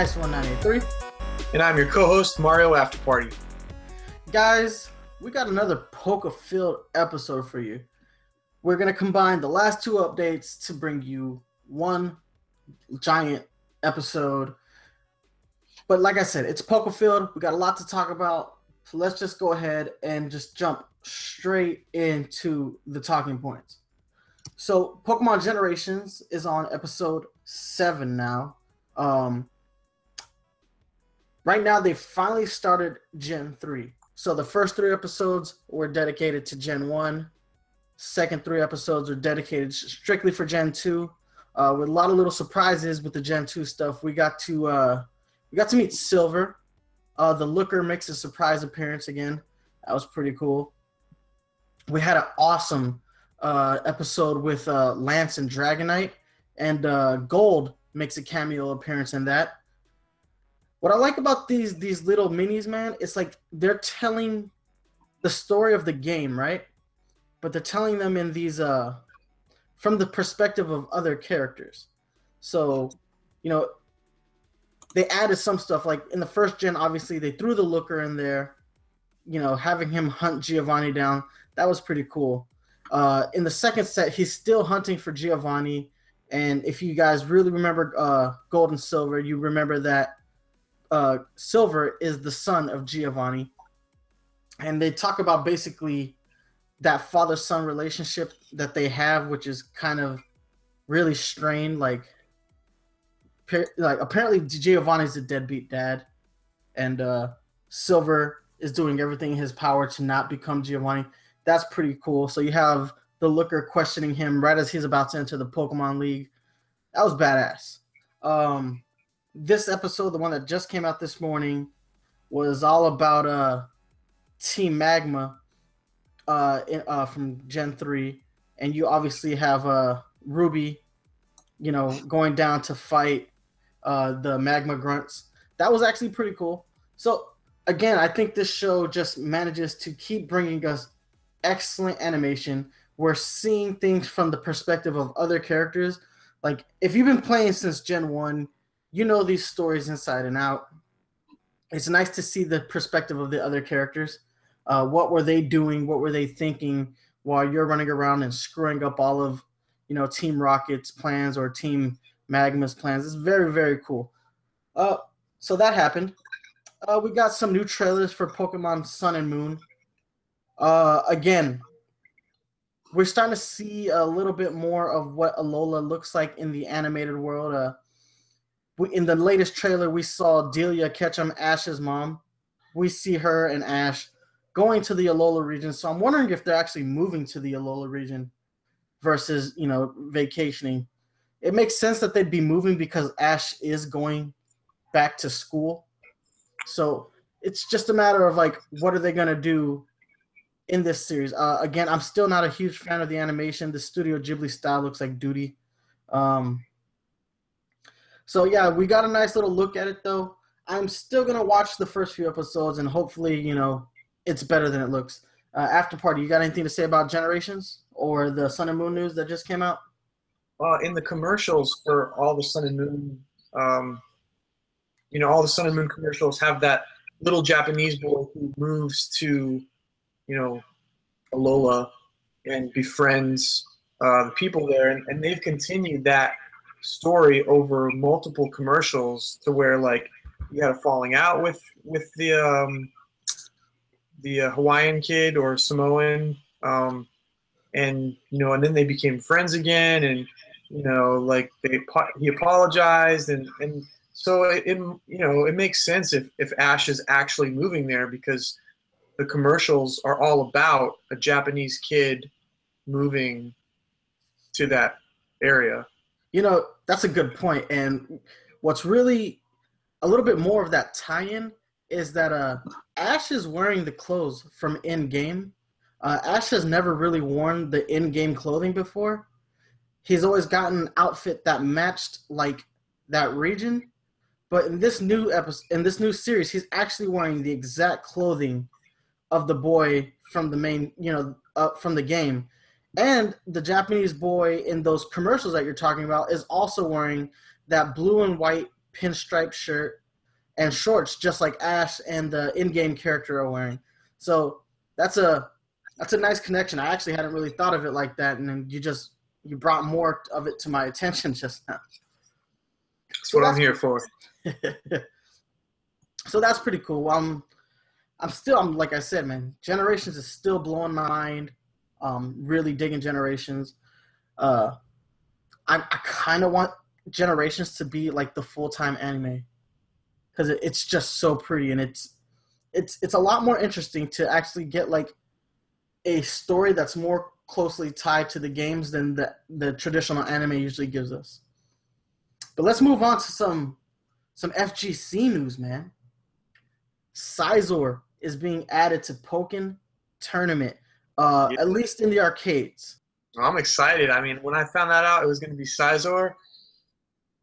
Nice 1983. And I'm your co host, Mario Afterparty. Guys, we got another poker filled episode for you. We're going to combine the last two updates to bring you one giant episode. But like I said, it's poker filled. We got a lot to talk about. So let's just go ahead and just jump straight into the talking points. So Pokemon Generations is on episode seven now. Um, right now they finally started Gen three. So the first three episodes were dedicated to Gen one. Second three episodes are dedicated strictly for Gen two. Uh, with a lot of little surprises with the Gen two stuff. We got to uh, we got to meet Silver. Uh, the Looker makes a surprise appearance again. That was pretty cool. We had an awesome uh, episode with uh, Lance and Dragonite, and uh, Gold makes a cameo appearance in that. What I like about these these little minis, man, it's like they're telling the story of the game, right? But they're telling them in these uh from the perspective of other characters. So, you know, they added some stuff like in the first gen obviously they threw the looker in there, you know, having him hunt Giovanni down. That was pretty cool. Uh, in the second set, he's still hunting for Giovanni. And if you guys really remember uh, Gold and Silver, you remember that uh, Silver is the son of Giovanni. And they talk about basically that father son relationship that they have, which is kind of really strained. Like, like apparently Giovanni's a deadbeat dad, and uh, Silver is doing everything in his power to not become Giovanni that's pretty cool. So you have the looker questioning him right as he's about to enter the Pokemon League. That was badass. Um, this episode, the one that just came out this morning, was all about uh, Team Magma uh, in, uh, from Gen 3. And you obviously have uh, Ruby, you know, going down to fight uh, the Magma Grunts. That was actually pretty cool. So, again, I think this show just manages to keep bringing us excellent animation. We're seeing things from the perspective of other characters. Like if you've been playing since Gen 1, you know these stories inside and out. It's nice to see the perspective of the other characters. Uh, what were they doing? What were they thinking while you're running around and screwing up all of, you know, Team Rocket's plans or Team Magma's plans? It's very, very cool. Uh, so that happened. Uh, we got some new trailers for Pokemon Sun and Moon. Uh, again, we're starting to see a little bit more of what Alola looks like in the animated world. Uh, in the latest trailer, we saw Delia Ketchum, Ash's mom. We see her and Ash going to the Alola region. So I'm wondering if they're actually moving to the Alola region versus, you know, vacationing. It makes sense that they'd be moving because Ash is going back to school. So it's just a matter of like, what are they going to do in this series. Uh, again, I'm still not a huge fan of the animation. The Studio Ghibli style looks like duty. Um, so yeah, we got a nice little look at it though. I'm still gonna watch the first few episodes and hopefully, you know, it's better than it looks. Uh, after party, you got anything to say about Generations or the Sun and Moon news that just came out? Uh, in the commercials for all the Sun and Moon, um, you know, all the Sun and Moon commercials have that little Japanese boy who moves to you know, Alola and befriends uh, the people there, and, and they've continued that story over multiple commercials to where like you had a falling out with with the um, the uh, Hawaiian kid or Samoan, um, and you know, and then they became friends again, and you know, like they he apologized, and and so it, it you know it makes sense if if Ash is actually moving there because the commercials are all about a Japanese kid moving to that area. You know, that's a good point. And what's really a little bit more of that tie-in is that uh, Ash is wearing the clothes from in-game. Uh, Ash has never really worn the in-game clothing before. He's always gotten an outfit that matched like that region, but in this new episode, in this new series, he's actually wearing the exact clothing of the boy from the main, you know, uh, from the game, And the Japanese boy in those commercials that you're talking about is also wearing that blue and white pinstripe shirt and shorts, just like Ash and the in-game character are wearing. So that's a that's a nice connection. I actually hadn't really thought of it like that, and then you just you brought more of it to my attention just now. That's what I'm here for. so that's pretty cool. Um, I'm still, I'm like I said, man. Generations is still blowing my mind. Um, really digging Generations. Uh, I, I kind of want Generations to be like the full time anime because it, it's just so pretty and it's it's it's a lot more interesting to actually get like a story that's more closely tied to the games than the the traditional anime usually gives us. But let's move on to some some FGC news, man. Scizor is being added to Pokken Tournament, uh, yeah. at least in the arcades. I'm excited. I mean, when I found that out, it was going to be Scizor.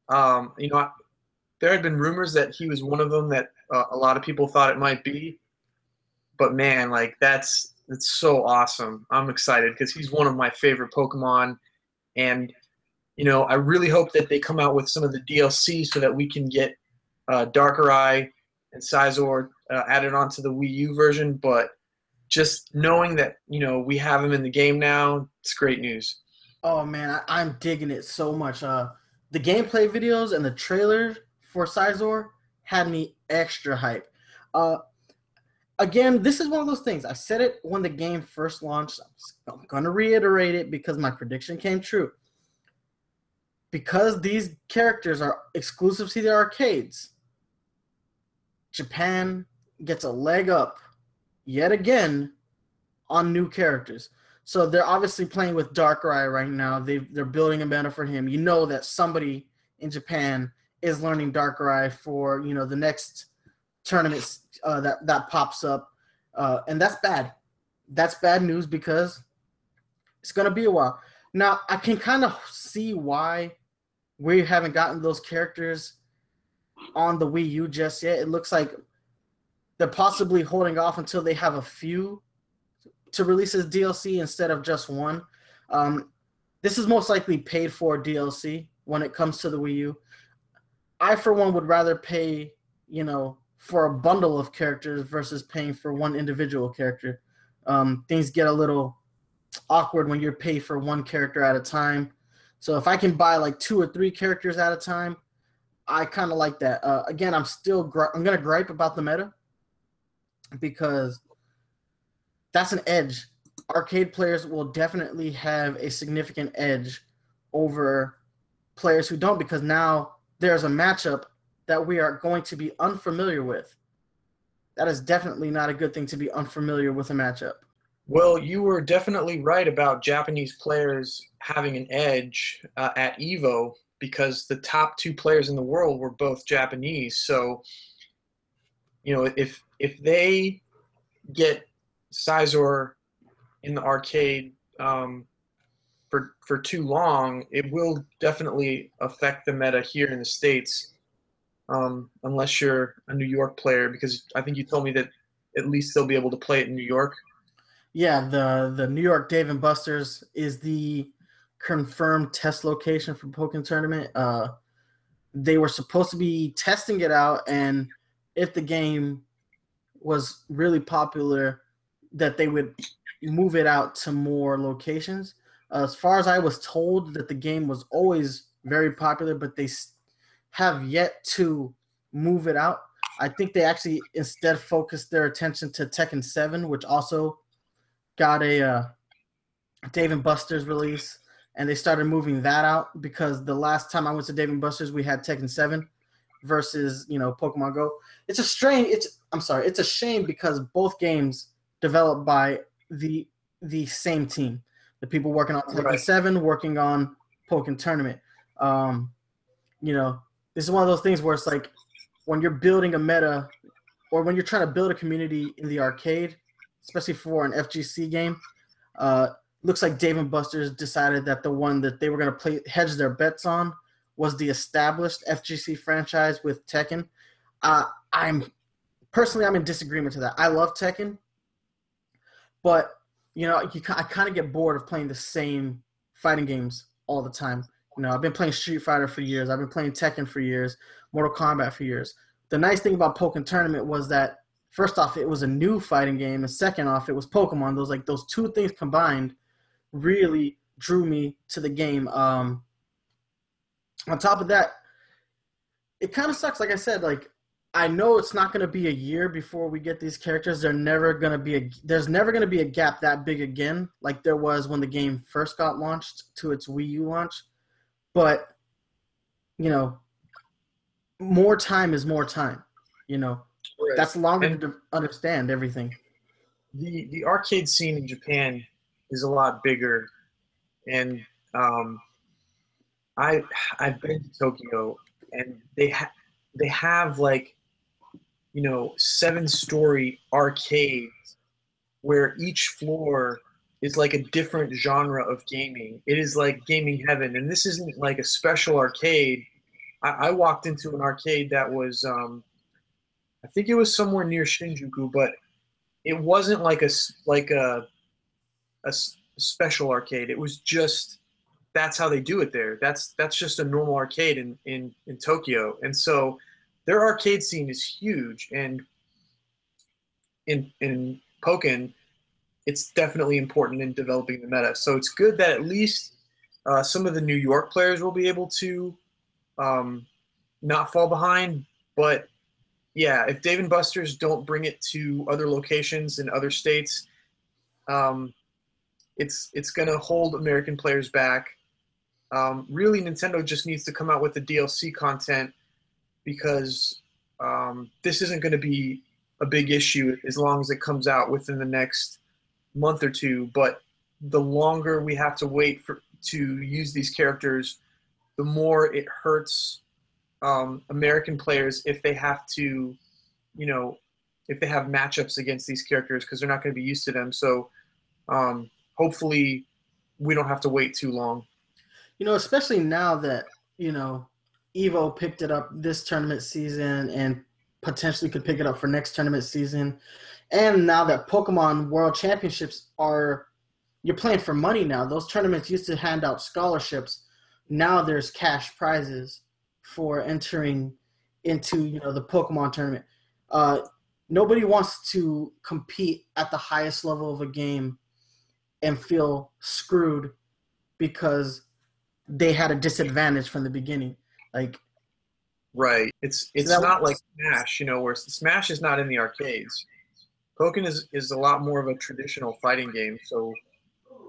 Um, you know, there had been rumors that he was one of them that uh, a lot of people thought it might be. But man, like that's it's so awesome. I'm excited because he's one of my favorite Pokemon, and you know, I really hope that they come out with some of the DLC so that we can get uh, Darkrai and Scizor uh, added onto the Wii U version. But just knowing that you know we have him in the game now, it's great news. Oh man, I, am digging it so much. Uh, the gameplay videos and the trailer for Scizor had me extra hype. Uh, again, this is one of those things. I said it when the game first launched. I'm going to reiterate it because my prediction came true. Because these characters are exclusive to the arcades, Japan gets a leg up yet again on new characters. So they're obviously playing with Darkrai right now. They they're building a meta for him. You know that somebody in Japan is learning Darkrai for you know the next tournament uh, that that pops up, uh, and that's bad. That's bad news because it's gonna be a while. Now I can kind of see why we haven't gotten those characters on the Wii U just yet. It looks like they're possibly holding off until they have a few to release as DLC instead of just one. Um, this is most likely paid for DLC when it comes to the Wii U. I, for one, would rather pay, you know, for a bundle of characters versus paying for one individual character. Um, things get a little awkward when you're paid for one character at a time. So if I can buy like two or three characters at a time, I kind of like that. Uh, again, I'm still gri- I'm gonna gripe about the meta because that's an edge. Arcade players will definitely have a significant edge over players who don't because now there's a matchup that we are going to be unfamiliar with. That is definitely not a good thing to be unfamiliar with a matchup. Well, you were definitely right about Japanese players having an edge uh, at Evo because the top two players in the world were both Japanese. So, you know, if if they get Scizor in the arcade um, for for too long, it will definitely affect the meta here in the states. Um, unless you're a New York player, because I think you told me that at least they'll be able to play it in New York. Yeah, the the New York Dave and Buster's is the confirmed test location for Pokken Tournament. Uh, they were supposed to be testing it out, and if the game was really popular, that they would move it out to more locations. As far as I was told, that the game was always very popular, but they have yet to move it out. I think they actually instead focused their attention to Tekken 7, which also got a uh, Dave and Buster's release, and they started moving that out because the last time I went to Dave and Buster's, we had Tekken 7 versus you know Pokemon Go. It's a strain. It's I'm sorry. It's a shame because both games developed by the the same team. The people working on Tekken right. Seven, working on Pokken Tournament. Um, you know, this is one of those things where it's like when you're building a meta, or when you're trying to build a community in the arcade, especially for an FGC game. Uh, looks like Dave and Buster's decided that the one that they were going to play hedge their bets on was the established FGC franchise with Tekken. Uh, I'm personally I'm in disagreement to that. I love Tekken, but you know, you, I kind of get bored of playing the same fighting games all the time. You know, I've been playing Street Fighter for years. I've been playing Tekken for years, Mortal Kombat for years. The nice thing about Pokken Tournament was that first off, it was a new fighting game, and second off, it was Pokemon. Those like those two things combined really drew me to the game. Um, on top of that, it kind of sucks. Like I said, like I know it's not going to be a year before we get these characters. They're never going to be a. There's never going to be a gap that big again, like there was when the game first got launched to its Wii U launch. But you know, more time is more time. You know, right. that's longer and to understand everything. The the arcade scene in Japan is a lot bigger, and um, I I've been to Tokyo, and they ha- they have like you know seven story arcades where each floor is like a different genre of gaming. It is like gaming heaven, and this isn't like a special arcade. I, I walked into an arcade that was, um, I think it was somewhere near Shinjuku, but it wasn't like a like a a special arcade. It was just that's how they do it there. That's that's just a normal arcade in in in Tokyo, and so their arcade scene is huge. And in in Pokken, it's definitely important in developing the meta. So it's good that at least uh, some of the New York players will be able to um, not fall behind. But yeah, if Dave and Buster's don't bring it to other locations in other states, um, it's it's going to hold American players back. Um, really, Nintendo just needs to come out with the DLC content because um, this isn't going to be a big issue as long as it comes out within the next month or two. But the longer we have to wait for to use these characters, the more it hurts um, American players if they have to, you know, if they have matchups against these characters because they're not going to be used to them. So um, hopefully we don't have to wait too long. You know, especially now that, you know, Evo picked it up this tournament season and potentially could pick it up for next tournament season. And now that Pokemon World Championships are you're playing for money now. Those tournaments used to hand out scholarships. Now there's cash prizes for entering into, you know, the Pokemon tournament. Uh, nobody wants to compete at the highest level of a game and feel screwed because they had a disadvantage from the beginning. Like, right? It's it's so not like Smash, you know, where Smash is not in the arcades. Pokken is is a lot more of a traditional fighting game. So,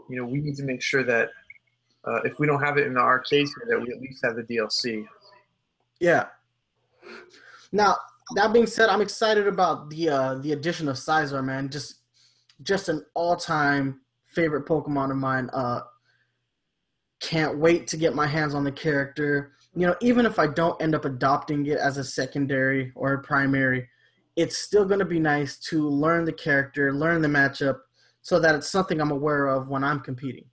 you know, we need to make sure that uh, if we don't have it in the arcades here, that we at least have the DLC. Yeah. Now that being said, I'm excited about the uh, the addition of Scizor, man. Just just an all time favorite Pokemon of mine. Uh, can't wait to get my hands on the character. You know, even if I don't end up adopting it as a secondary or a primary, it's still going to be nice to learn the character, learn the matchup, so that it's something I'm aware of when I'm competing.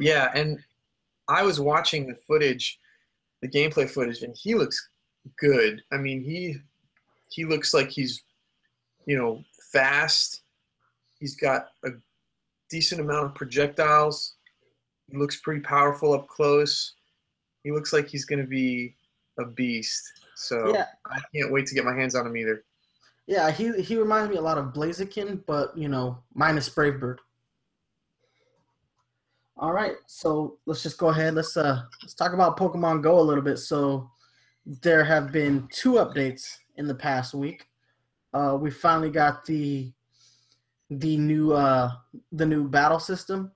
Yeah, and I was watching the footage, the gameplay footage, and he looks good. I mean, he he looks like he's, you know, fast. He's got a decent amount of projectiles. He looks pretty powerful up close. He looks like he's going to be a beast. So yeah. I can't wait to get my hands on him either. Yeah, he he reminds me a lot of Blaziken, but you know, minus Brave Bird. All right, so let's just go ahead. Let's uh let's talk about Pokemon Go a little bit. So there have been two updates in the past week. Uh, we finally got the the new uh, the new battle system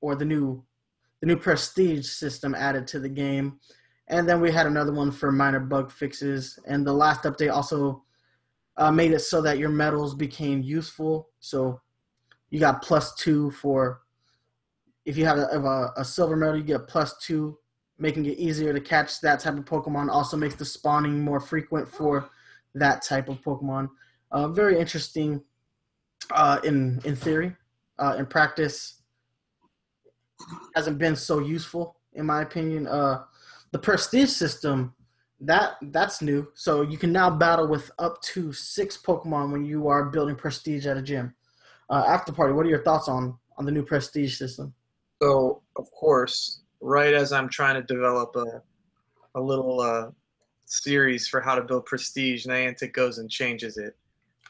or the new the new prestige system added to the game. And then we had another one for minor bug fixes. And the last update also uh, made it so that your medals became useful. So you got plus two for if you have a, a, silver medal you get plus two making it easier to catch that type of pokemon. Also makes the spawning more frequent for that type of pokemon. Uh, very interesting uh, in in theory. Uh, in practice, hasn't been so useful in my opinion. Uh, the prestige system that that's new. So you can now battle with up to six Pokemon when you are building prestige at a gym. uh, after party. What are your thoughts on on the new prestige system? So of course, right as I'm trying to develop a a little uh, series for how to build prestige, Niantic goes and changes it.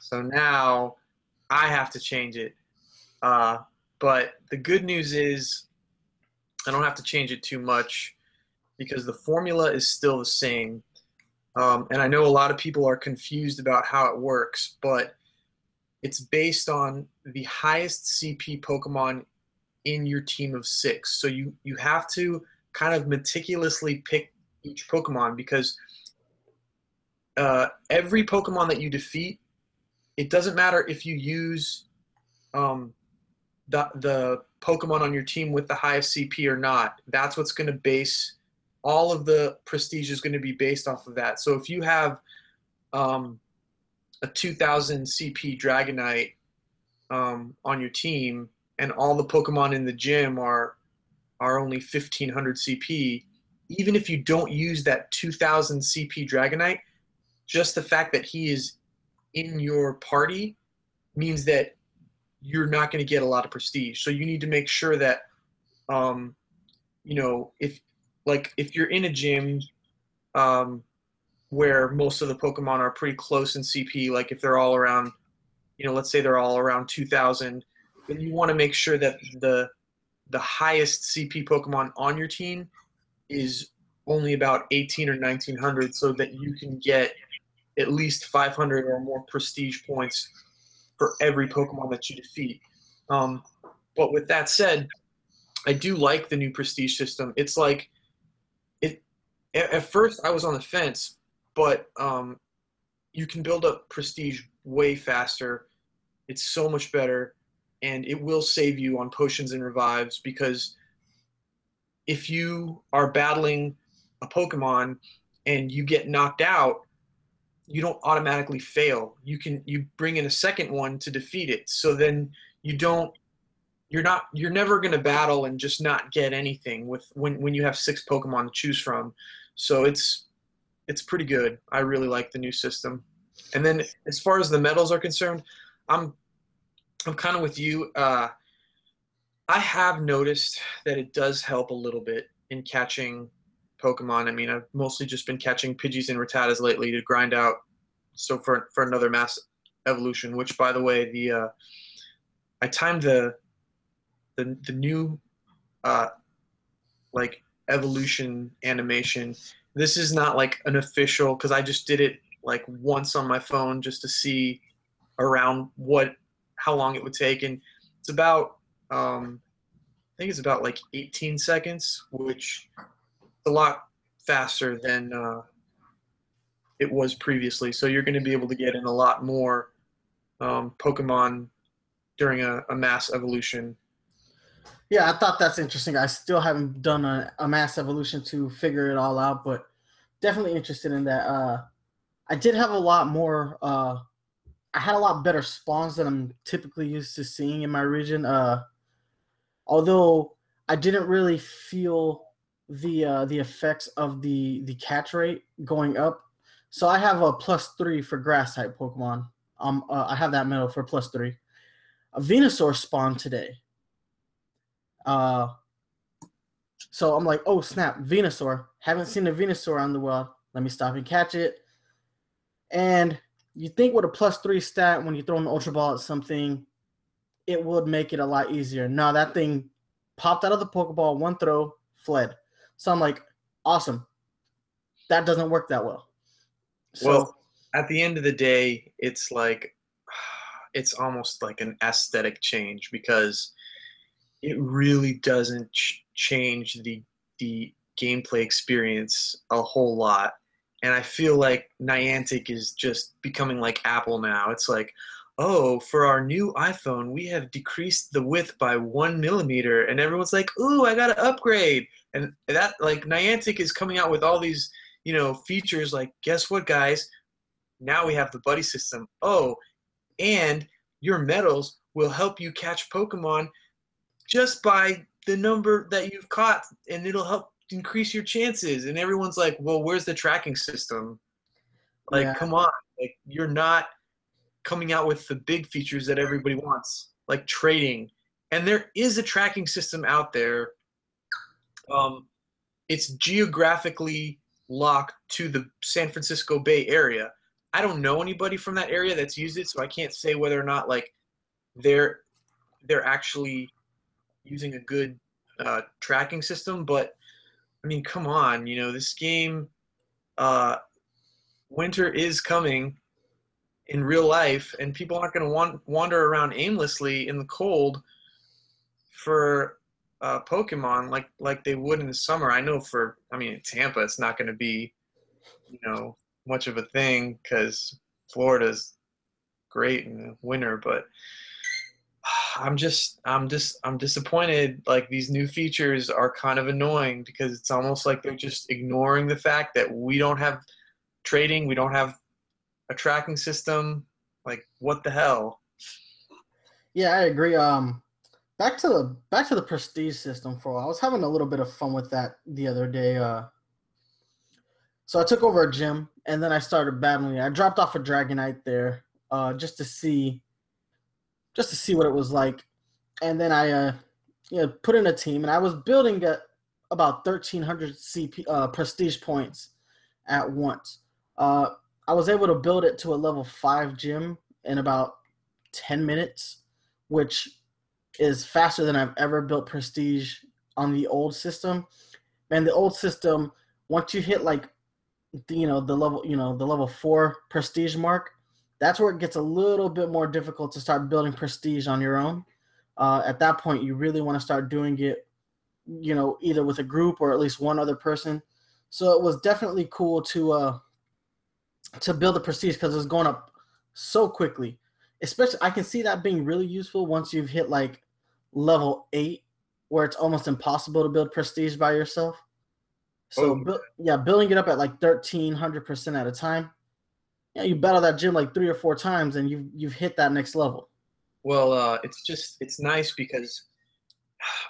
So now I have to change it. Uh, but the good news is I don't have to change it too much because the formula is still the same. Um, and I know a lot of people are confused about how it works, but it's based on the highest CP Pokemon in your team of six. So you, you have to kind of meticulously pick each Pokemon because uh, every Pokemon that you defeat, it doesn't matter if you use um, the, the Pokemon on your team with the highest CP or not. That's what's going to base all of the prestige is going to be based off of that. So if you have um, a 2000 CP Dragonite um, on your team and all the Pokemon in the gym are are only 1500 CP, even if you don't use that 2000 CP Dragonite, just the fact that he is in your party means that you're not going to get a lot of prestige. So you need to make sure that, um, you know, if like if you're in a gym um, where most of the Pokemon are pretty close in CP, like if they're all around, you know, let's say they're all around 2,000, then you want to make sure that the the highest CP Pokemon on your team is only about 18 or 1900 so that you can get at least 500 or more prestige points for every Pokemon that you defeat. Um, but with that said, I do like the new prestige system. It's like it. At first, I was on the fence, but um, you can build up prestige way faster. It's so much better, and it will save you on potions and revives because if you are battling a Pokemon and you get knocked out, you don't automatically fail. You can you bring in a second one to defeat it. So then you don't you're not you're never going to battle and just not get anything with when when you have six Pokemon to choose from. So it's it's pretty good. I really like the new system. And then as far as the medals are concerned, I'm I'm kind of with you. Uh, I have noticed that it does help a little bit in catching Pokemon. I mean, I've mostly just been catching Pidgeys and Rattatas lately to grind out. So for for another mass evolution, which by the way, the uh, I timed the the the new uh, like evolution animation. This is not like an official because I just did it like once on my phone just to see around what how long it would take, and it's about um, I think it's about like 18 seconds, which a lot faster than uh, it was previously. So you're going to be able to get in a lot more um, Pokemon during a, a, mass evolution. Yeah, I thought that's interesting. I still haven't done a, a, mass evolution to figure it all out, but definitely interested in that. Uh, I did have a lot more. Uh, I had a lot better spawns than I'm typically used to seeing in my region. Uh, although I didn't really feel the uh, the effects of the the catch rate going up. So I have a plus three for grass type Pokemon. Um, uh, I have that medal for plus three. A Venusaur spawned today. Uh, so I'm like, oh snap, Venusaur. Haven't seen a Venusaur on the world. Let me stop and catch it. And you think with a plus three stat, when you throw an Ultra Ball at something, it would make it a lot easier. Now that thing popped out of the Pokeball, one throw, fled. So I'm like, awesome. That doesn't work that well. So, well, at the end of the day, it's like it's almost like an aesthetic change because it really doesn't ch- change the the gameplay experience a whole lot. And I feel like Niantic is just becoming like Apple now. It's like, oh, for our new iPhone, we have decreased the width by one millimeter. And everyone's like, ooh, I got to upgrade. And that, like, Niantic is coming out with all these, you know, features like, guess what, guys? Now we have the buddy system. Oh, and your medals will help you catch Pokemon just by the number that you've caught, and it'll help increase your chances. And everyone's like, well, where's the tracking system? Like, yeah. come on. Like, you're not coming out with the big features that everybody wants. like trading, and there is a tracking system out there. Um, it's geographically locked to the San Francisco Bay Area. I don't know anybody from that area that's used it, so I can't say whether or not like they're they're actually using a good uh, tracking system. But I mean, come on, you know, this game, uh, winter is coming in real life, and people aren't going to want wander around aimlessly in the cold for uh, Pokemon like like they would in the summer. I know for I mean in Tampa, it's not going to be, you know, much of a thing because Florida's great in the winter, but I'm just I'm just I'm disappointed. Like these new features are kind of annoying because it's almost like they're just ignoring the fact that we don't have trading, we don't have a tracking system. Like what the hell? Yeah, I agree. Um, back to the back to the prestige system for a while. I was having a little bit of fun with that the other day. Uh, so I took over a gym and then I started battling. I dropped off a Dragonite there, uh, just to see just to see what it was like. And then I, uh, you know, put in a team, and I was building at about 1,300 CP uh, prestige points at once. Uh, I was able to build it to a level five gym in about 10 minutes, which is faster than I've ever built prestige on the old system. And the old system, once you hit like, you know, the level, you know, the level four prestige mark, that's where it gets a little bit more difficult to start building prestige on your own. Uh, at that point, you really want to start doing it, you know, either with a group or at least one other person. So it was definitely cool to uh, to build the prestige because it's going up so quickly. Especially, I can see that being really useful once you've hit like level eight, where it's almost impossible to build prestige by yourself. So, oh. bu- yeah, building it up at like thirteen hundred percent at a time yeah, you battle that gym like three or four times and you've you've hit that next level. Well, uh, it's just it's nice because,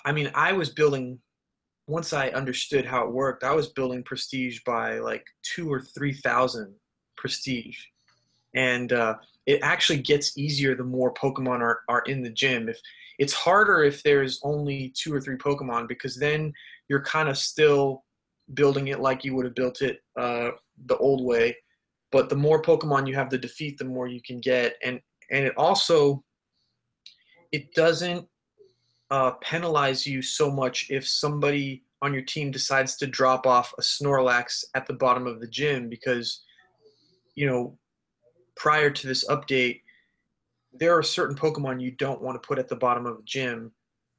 I mean, I was building. Once I understood how it worked, I was building prestige by like two or three thousand prestige, and uh, it actually gets easier the more Pokemon are are in the gym. If it's harder if there's only two or three Pokemon because then you're kind of still building it like you would have built it uh, the old way. But the more pokemon you have to defeat the more you can get. And and it also it doesn't uh, penalize you so much if somebody on your team decides to drop off a snorlax at the bottom of the gym because you know prior to this update there are certain pokemon you don't want to put at the bottom of the gym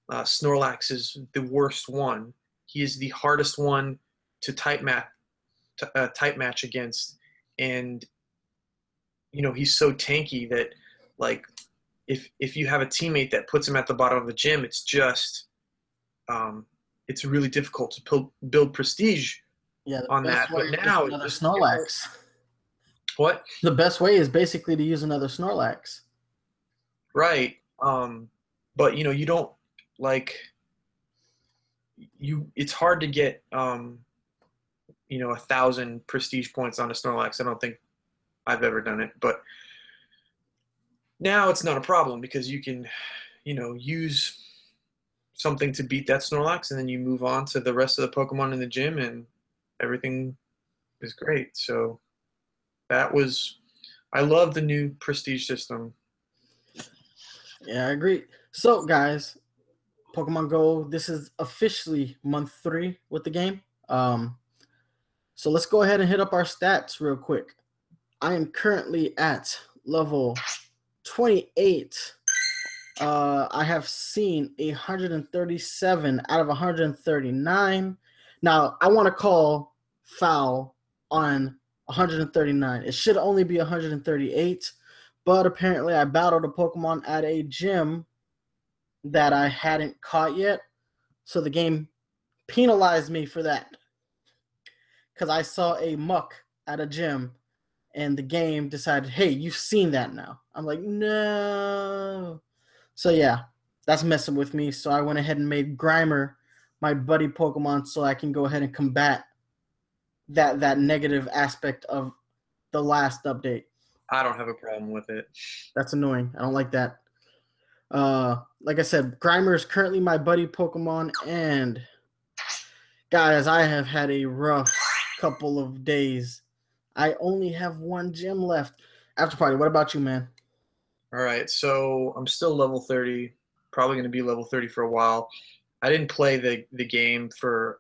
uh, snorlax is the worst one he is the hardest one to type map uh, type match against and you know he's so tanky that like if if you have a teammate that puts him at the bottom of the gym, it's just um, it's really difficult to build, build prestige yeah, on that. But now another Snorlax. What? The best way is basically to use another Snorlax. Right. Um, but you know you don't like you. It's hard to get um, you know a thousand prestige points on a Snorlax. I don't think I've ever done it, but now it's not a problem because you can, you know, use something to beat that Snorlax, and then you move on to the rest of the Pokemon in the gym, and everything is great. So that was, I love the new prestige system. Yeah, I agree. So, guys, Pokemon Go, this is officially month three with the game. Um, so let's go ahead and hit up our stats real quick. I am currently at level 28. Uh, I have seen 137 out of 139. Now, I want to call foul on 139. It should only be 138, but apparently I battled a Pokemon at a gym that I hadn't caught yet. So the game penalized me for that because I saw a Muk at a gym and the game decided, hey, you've seen that now. I'm like, no. So yeah, that's messing with me. So I went ahead and made Grimer my buddy Pokemon so I can go ahead and combat that that negative aspect of the last update. I don't have a problem with it. That's annoying. I don't like that. Uh, like I said, Grimer is currently my buddy Pokemon, and guys, I have had a rough couple of days. I only have one gym left. After party, what about you, man? All right, so I'm still level 30, probably going to be level 30 for a while. I didn't play the, the game for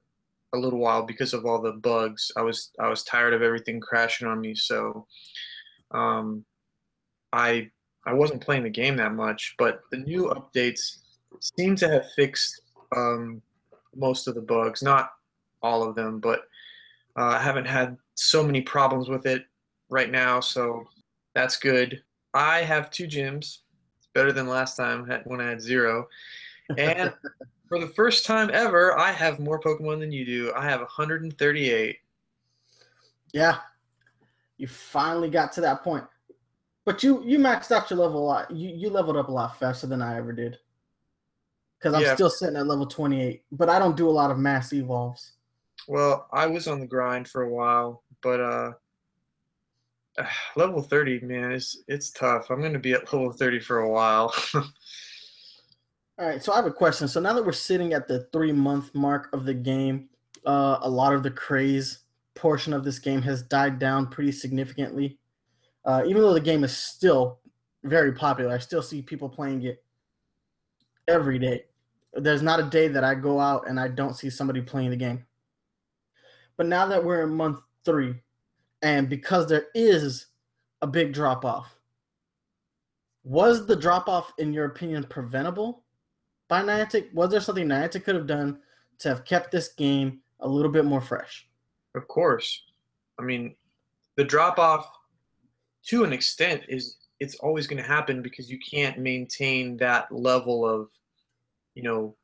a little while because of all the bugs. I was I was tired of everything crashing on me, so um, I I wasn't playing the game that much. But the new updates seem to have fixed um, most of the bugs, not all of them, but uh, I haven't had so many problems with it right now, so that's good. I have two gyms. It's better than last time when I had zero. And for the first time ever, I have more Pokemon than you do. I have 138. Yeah, you finally got to that point. But you you maxed out your level a lot. You you leveled up a lot faster than I ever did. Because I'm yeah. still sitting at level 28, but I don't do a lot of mass evolves. Well, I was on the grind for a while, but uh, level 30, man, it's it's tough. I'm gonna be at level 30 for a while. All right, so I have a question. So now that we're sitting at the three month mark of the game, uh, a lot of the craze portion of this game has died down pretty significantly. Uh, even though the game is still very popular, I still see people playing it every day. There's not a day that I go out and I don't see somebody playing the game. But now that we're in month three, and because there is a big drop off, was the drop off, in your opinion, preventable? by Niantic? Was there something Niantic could have done to have kept this game a little bit more fresh? Of course. I mean, the drop off to an extent is it's always going to happen because you can't maintain that level of, you know,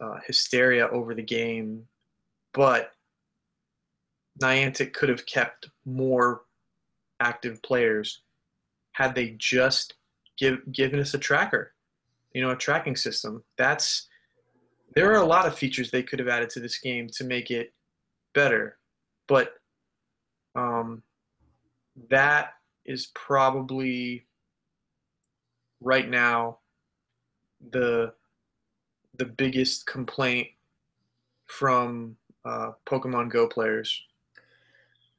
uh, hysteria over the game. But Niantic could have kept more active players had they just give given us a tracker you know, a tracking system. That's there are a lot of features they could have added to this game to make it better, but um, that is probably right now the the biggest complaint from uh, Pokemon Go players.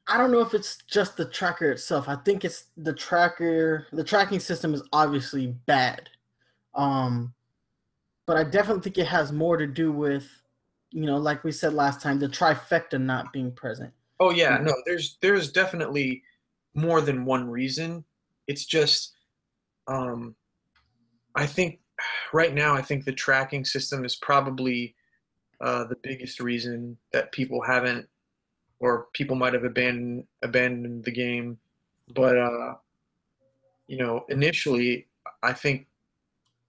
I don't know if it's just the tracker itself. I think it's the tracker. The tracking system is obviously bad. Um, but I definitely think it has more to do with, you know, like we said last time, the trifecta not being present. Oh yeah, no, there's there's definitely more than one reason. It's just, um, I think right now I think the tracking system is probably uh, the biggest reason that people haven't, or people might have abandoned abandoned the game. But uh, you know, initially, I think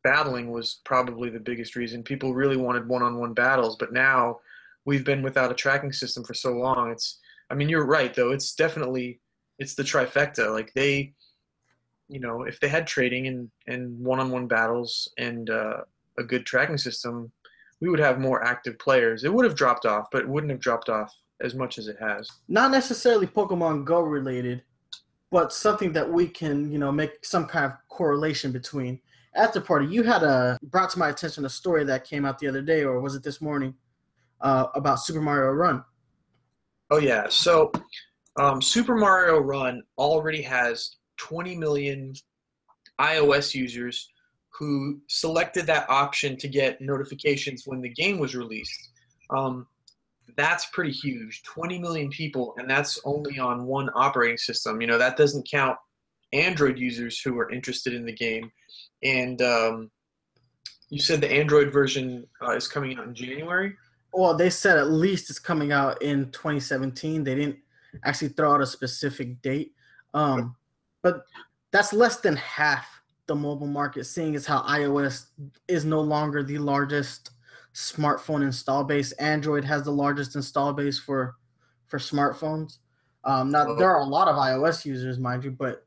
battling was probably the biggest reason. People really wanted one-on-one battles, but now we've been without a tracking system for so long. It's I mean, you're right though. It's definitely it's the trifecta. Like they you know, if they had trading and and one-on-one battles and uh, a good tracking system, we would have more active players. It would have dropped off, but it wouldn't have dropped off as much as it has. Not necessarily Pokemon Go related, but something that we can, you know, make some kind of correlation between after party, you had a brought to my attention a story that came out the other day, or was it this morning, uh, about Super Mario Run? Oh yeah, so um, Super Mario Run already has 20 million iOS users who selected that option to get notifications when the game was released. Um, that's pretty huge 20 million people and that's only on one operating system you know that doesn't count android users who are interested in the game and um, you said the Android version uh, is coming out in January. Well, they said at least it's coming out in 2017. They didn't actually throw out a specific date, um, but that's less than half the mobile market. Seeing as how iOS is no longer the largest smartphone install base, Android has the largest install base for for smartphones. Um, now there are a lot of iOS users, mind you, but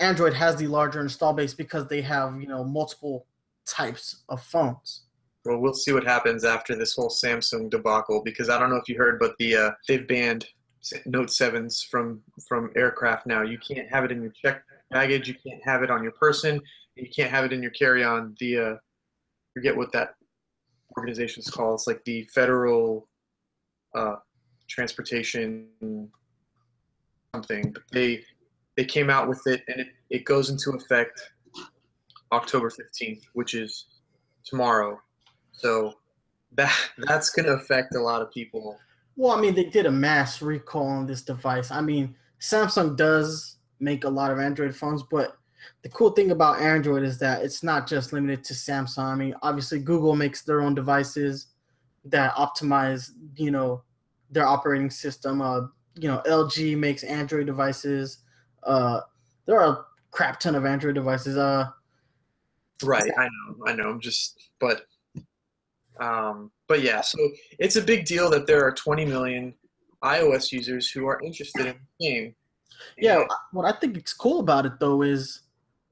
Android has the larger install base because they have you know multiple types of phones. Well, we'll see what happens after this whole Samsung debacle because I don't know if you heard, but the uh, they've banned Note sevens from from aircraft now. You can't have it in your check baggage. You can't have it on your person. You can't have it in your carry-on. The uh, forget what that organization is called. It's like the Federal uh, Transportation something. But they they came out with it, and it, it goes into effect October fifteenth, which is tomorrow. So that that's going to affect a lot of people. Well, I mean, they did a mass recall on this device. I mean, Samsung does make a lot of Android phones, but the cool thing about Android is that it's not just limited to Samsung. I mean, obviously Google makes their own devices that optimize, you know, their operating system. Uh, you know, LG makes Android devices. Uh, there are a crap ton of Android devices. Uh, right, I know, I know. I'm just, but um, but yeah, so it's a big deal that there are 20 million iOS users who are interested in the game. Yeah, what I think is cool about it though is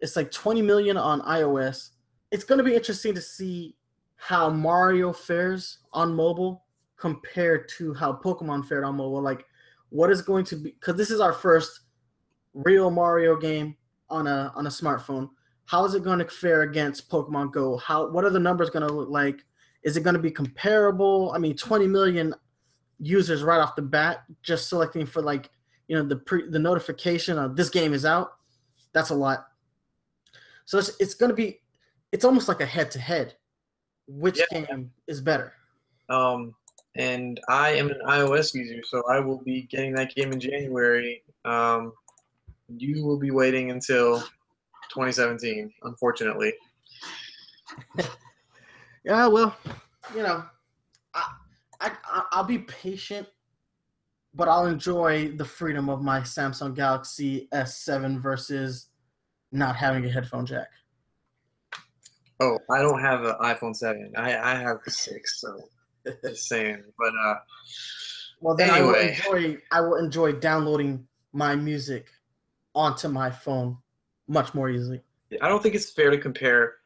it's like 20 million on iOS. It's going to be interesting to see how Mario fares on mobile compared to how Pokemon fared on mobile. Like, what is going to be? Because this is our first real Mario game on a on a smartphone. How is it going to fare against Pokemon Go? How what are the numbers going to look like? Is it going to be comparable? I mean, 20 million users right off the bat, just selecting for like you know the pre the notification of this game is out. That's a lot. So it's it's going to be it's almost like a head to head. Which yeah. game is better? Um, and I am an iOS user, so I will be getting that game in January. Um, you will be waiting until 2017, unfortunately. Yeah, well, you know, I, I I'll be patient, but I'll enjoy the freedom of my Samsung Galaxy S7 versus not having a headphone jack. Oh, I don't have an iPhone 7. I I have the six, so just saying. But uh, well, then anyway. I will enjoy I will enjoy downloading my music onto my phone much more easily. I don't think it's fair to compare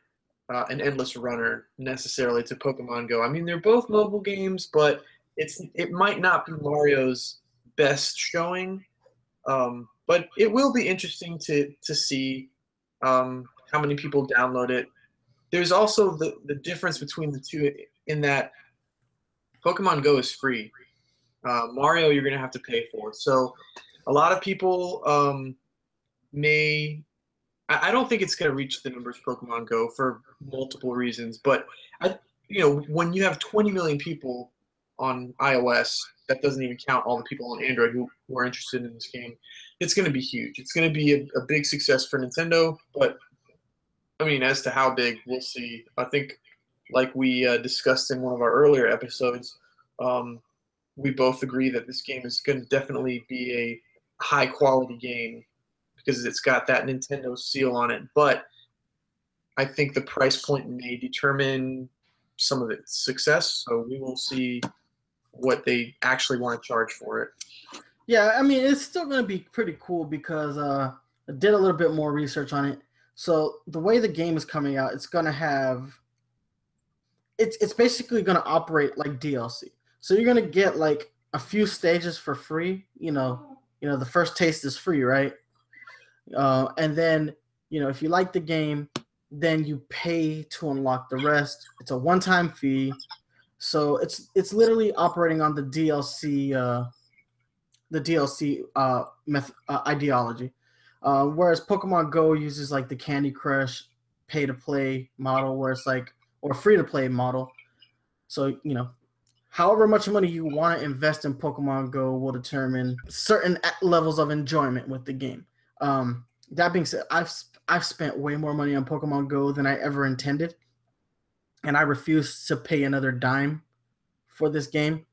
uh, an endless runner necessarily to Pokemon Go. I mean, they're both mobile games, but it's it might not be Mario's best showing, um, but it will be interesting to to see um, how many people download it. There's also the the difference between the two in that Pokemon Go is free. Uh, Mario, you're gonna have to pay for. So, a lot of people um, may I, I don't think it's going to reach the numbers Pokemon Go for multiple reasons. But I, you know, when you have 20 million people on iOS, that doesn't even count all the people on Android who, who are interested in this game. It's going to be huge. It's going to be a, a big success for Nintendo. But I mean, as to how big, we'll see. I think, like we uh, discussed in one of our earlier episodes, um, we both agree that this game is going to definitely be a high quality game because it's got that Nintendo seal on it. But I think the price point may determine some of its success. So we will see what they actually want to charge for it. Yeah, I mean, it's still going to be pretty cool because uh, I did a little bit more research on it. So the way the game is coming out, it's going to have it's it's basically going to operate like DLC. So you're going to get like a few stages for free. You know, you know the first taste is free, right? Uh, and then, you know, if you like the game, then you pay to unlock the rest. It's a one-time fee, so it's it's literally operating on the DLC uh, the DLC uh, meth- uh, ideology. Uh, whereas Pokemon Go uses like the Candy Crush pay to play model, where it's like or free to play model. So you know, however much money you want to invest in Pokemon Go will determine certain levels of enjoyment with the game. Um, that being said, I've I've spent way more money on Pokemon Go than I ever intended, and I refuse to pay another dime for this game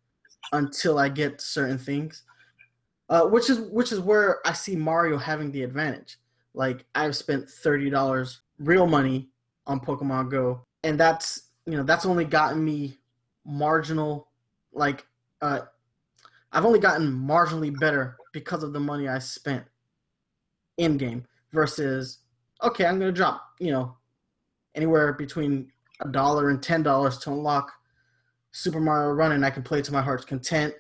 until I get certain things. Uh, which is which is where I see Mario having the advantage. Like I've spent thirty dollars real money on Pokemon Go, and that's you know that's only gotten me marginal like uh, I've only gotten marginally better because of the money I spent in game versus okay, I'm gonna drop you know anywhere between a dollar and ten dollars to unlock Super Mario Run, and I can play to my heart's content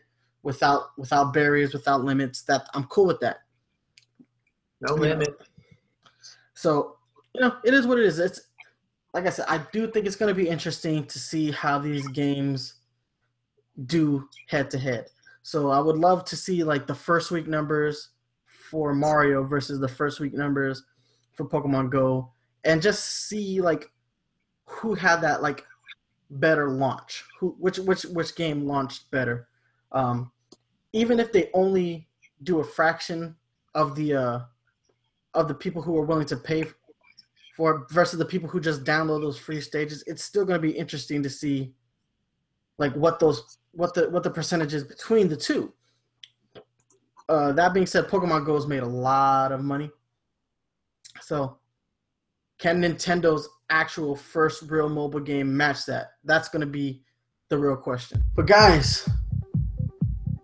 without without barriers, without limits. That I'm cool with that. No limit. So you know, it is what it is. It's like I said, I do think it's going to be interesting to see how these games do head to head. So I would love to see like the first week numbers for Mario versus the first week numbers for Pokemon Go, and just see like who had that like better launch, who which which which game launched better. Um, even if they only do a fraction of the uh, of the people who are willing to pay for versus the people who just download those free stages, it's still going to be interesting to see like what those what the what the percentages between the two. Uh, that being said, Pokemon Go has made a lot of money. So, can Nintendo's actual first real mobile game match that? That's going to be the real question. But guys,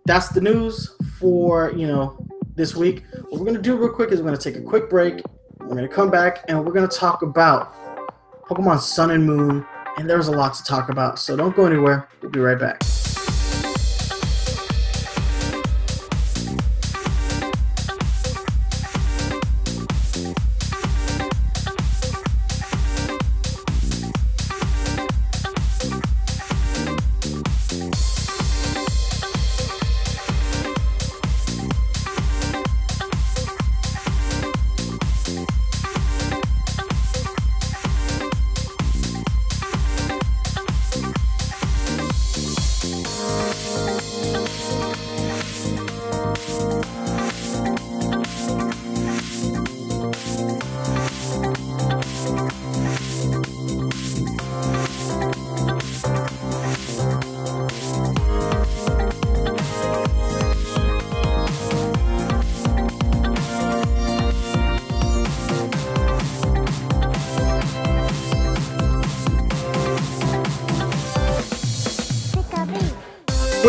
that's the news for you know this week. What we're going to do real quick is we're going to take a quick break. We're going to come back and we're going to talk about Pokemon Sun and Moon. And there's a lot to talk about, so don't go anywhere. We'll be right back.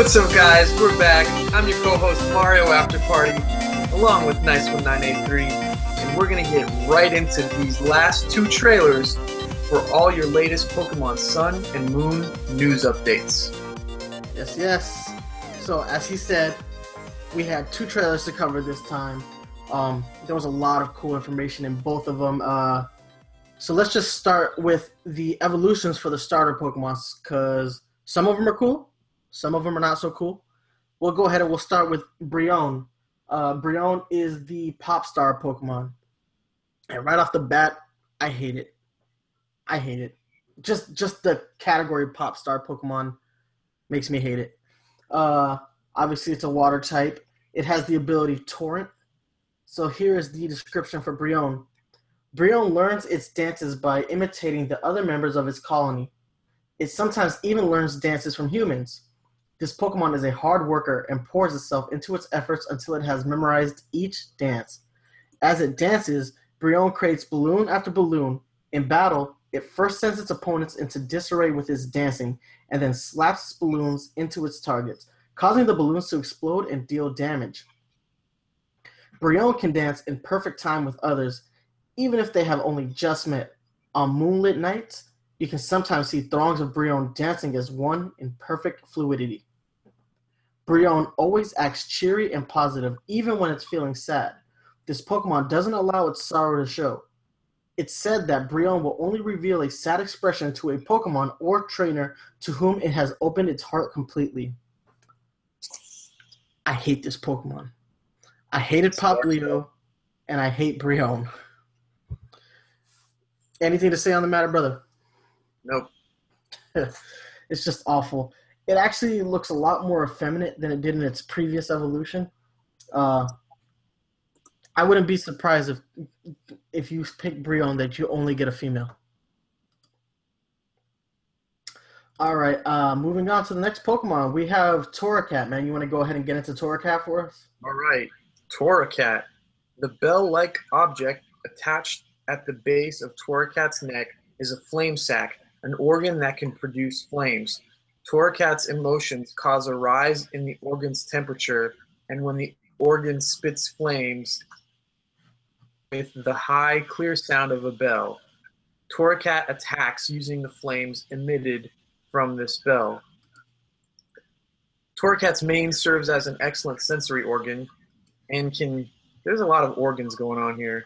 What's up, guys? We're back. I'm your co-host Mario After Party, along with Nice One Nine Eight Three, and we're gonna get right into these last two trailers for all your latest Pokemon Sun and Moon news updates. Yes, yes. So as he said, we had two trailers to cover this time. Um, there was a lot of cool information in both of them. Uh, so let's just start with the evolutions for the starter Pokemon, because some of them are cool, some of them are not so cool. We'll go ahead and we'll start with Brionne. Uh, Brionne is the pop star Pokemon. And right off the bat, I hate it. I hate it. Just just the category pop star Pokemon makes me hate it. Uh, obviously, it's a water type. It has the ability Torrent. So here is the description for Brionne. Brionne learns its dances by imitating the other members of its colony. It sometimes even learns dances from humans. This Pokemon is a hard worker and pours itself into its efforts until it has memorized each dance. As it dances, Brionne creates balloon after balloon. In battle, it first sends its opponents into disarray with its dancing, and then slaps balloons into its targets, causing the balloons to explode and deal damage. Brionne can dance in perfect time with others, even if they have only just met. On moonlit nights, you can sometimes see throngs of Brionne dancing as one in perfect fluidity. Brionne always acts cheery and positive, even when it's feeling sad. This Pokemon doesn't allow its sorrow to show. It's said that Brionne will only reveal a sad expression to a Pokemon or trainer to whom it has opened its heart completely. I hate this Pokemon. I hated Popplio, and I hate Brionne. Anything to say on the matter, brother? Nope. it's just awful. It actually looks a lot more effeminate than it did in its previous evolution. Uh, I wouldn't be surprised if if you pick Brionne that you only get a female. All right, uh, moving on to the next Pokemon, we have Torracat. Man, you want to go ahead and get into Torracat for us? All right, Torracat, the bell-like object attached at the base of Torracat's neck is a flame sac, an organ that can produce flames. Torracat's emotions cause a rise in the organ's temperature, and when the organ spits flames with the high, clear sound of a bell, Torracat attacks using the flames emitted from this bell. Torracat's mane serves as an excellent sensory organ and can. There's a lot of organs going on here.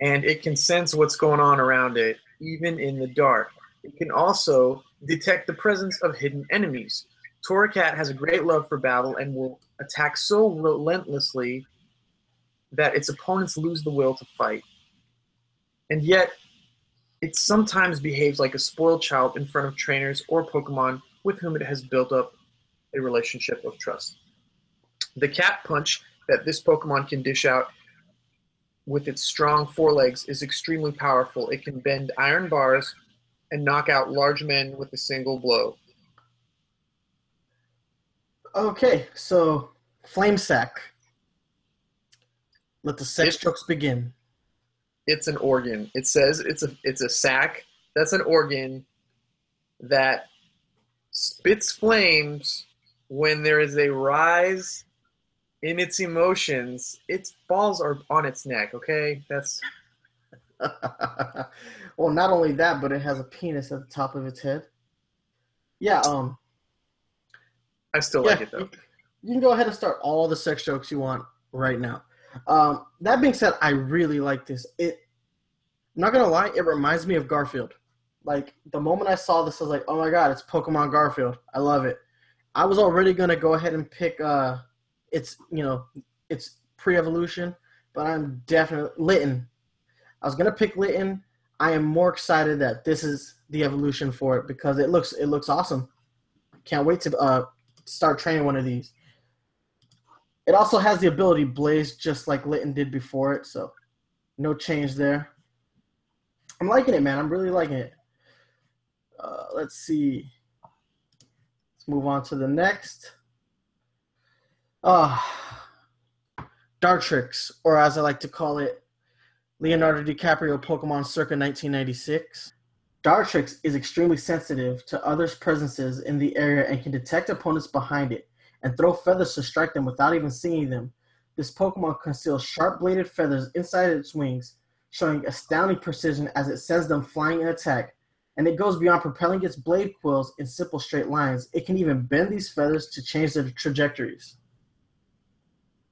and it can sense what's going on around it, even in the dark. It can also detect the presence of hidden enemies. Torracat has a great love for battle and will attack so relentlessly that its opponents lose the will to fight. And yet, it sometimes behaves like a spoiled child in front of trainers or Pokemon with whom it has built up a relationship of trust. The cat punch that this Pokemon can dish out with its strong forelegs is extremely powerful. It can bend iron bars and knock out large men with a single blow. Okay, so Flame Sack. Let the sex it, jokes begin. It's an organ. It says it's a it's a sack. That's an organ that spits flames when there is a rise in its emotions. Its balls are on its neck. Okay, that's. well, not only that, but it has a penis at the top of its head. Yeah. Um. I still yeah, like it though. You can go ahead and start all the sex jokes you want right now. Um, that being said, I really like this. It, I'm not gonna lie, it reminds me of Garfield. Like the moment I saw this, I was like, "Oh my god, it's Pokemon Garfield! I love it." I was already gonna go ahead and pick uh, it's you know, it's pre-evolution, but I'm definitely Litten. I was gonna pick Litten. I am more excited that this is the evolution for it because it looks it looks awesome. Can't wait to uh, start training one of these. It also has the ability Blaze just like Litten did before it, so no change there. I'm liking it, man. I'm really liking it. Uh, let's see. Let's move on to the next. Uh, Dartrix, or as I like to call it, Leonardo DiCaprio Pokemon circa 1996. Dartrix is extremely sensitive to others' presences in the area and can detect opponents behind it and throw feathers to strike them without even seeing them. This Pokemon conceals sharp bladed feathers inside its wings, showing astounding precision as it sends them flying in attack. And it goes beyond propelling its blade quills in simple straight lines. It can even bend these feathers to change their trajectories.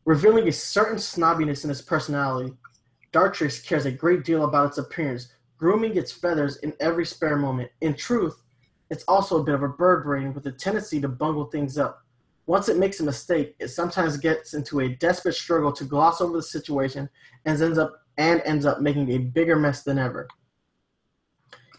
Revealing a certain snobbiness in its personality, Dartrix cares a great deal about its appearance, grooming its feathers in every spare moment. In truth, it's also a bit of a bird brain with a tendency to bungle things up. Once it makes a mistake, it sometimes gets into a desperate struggle to gloss over the situation and ends up and ends up making a bigger mess than ever.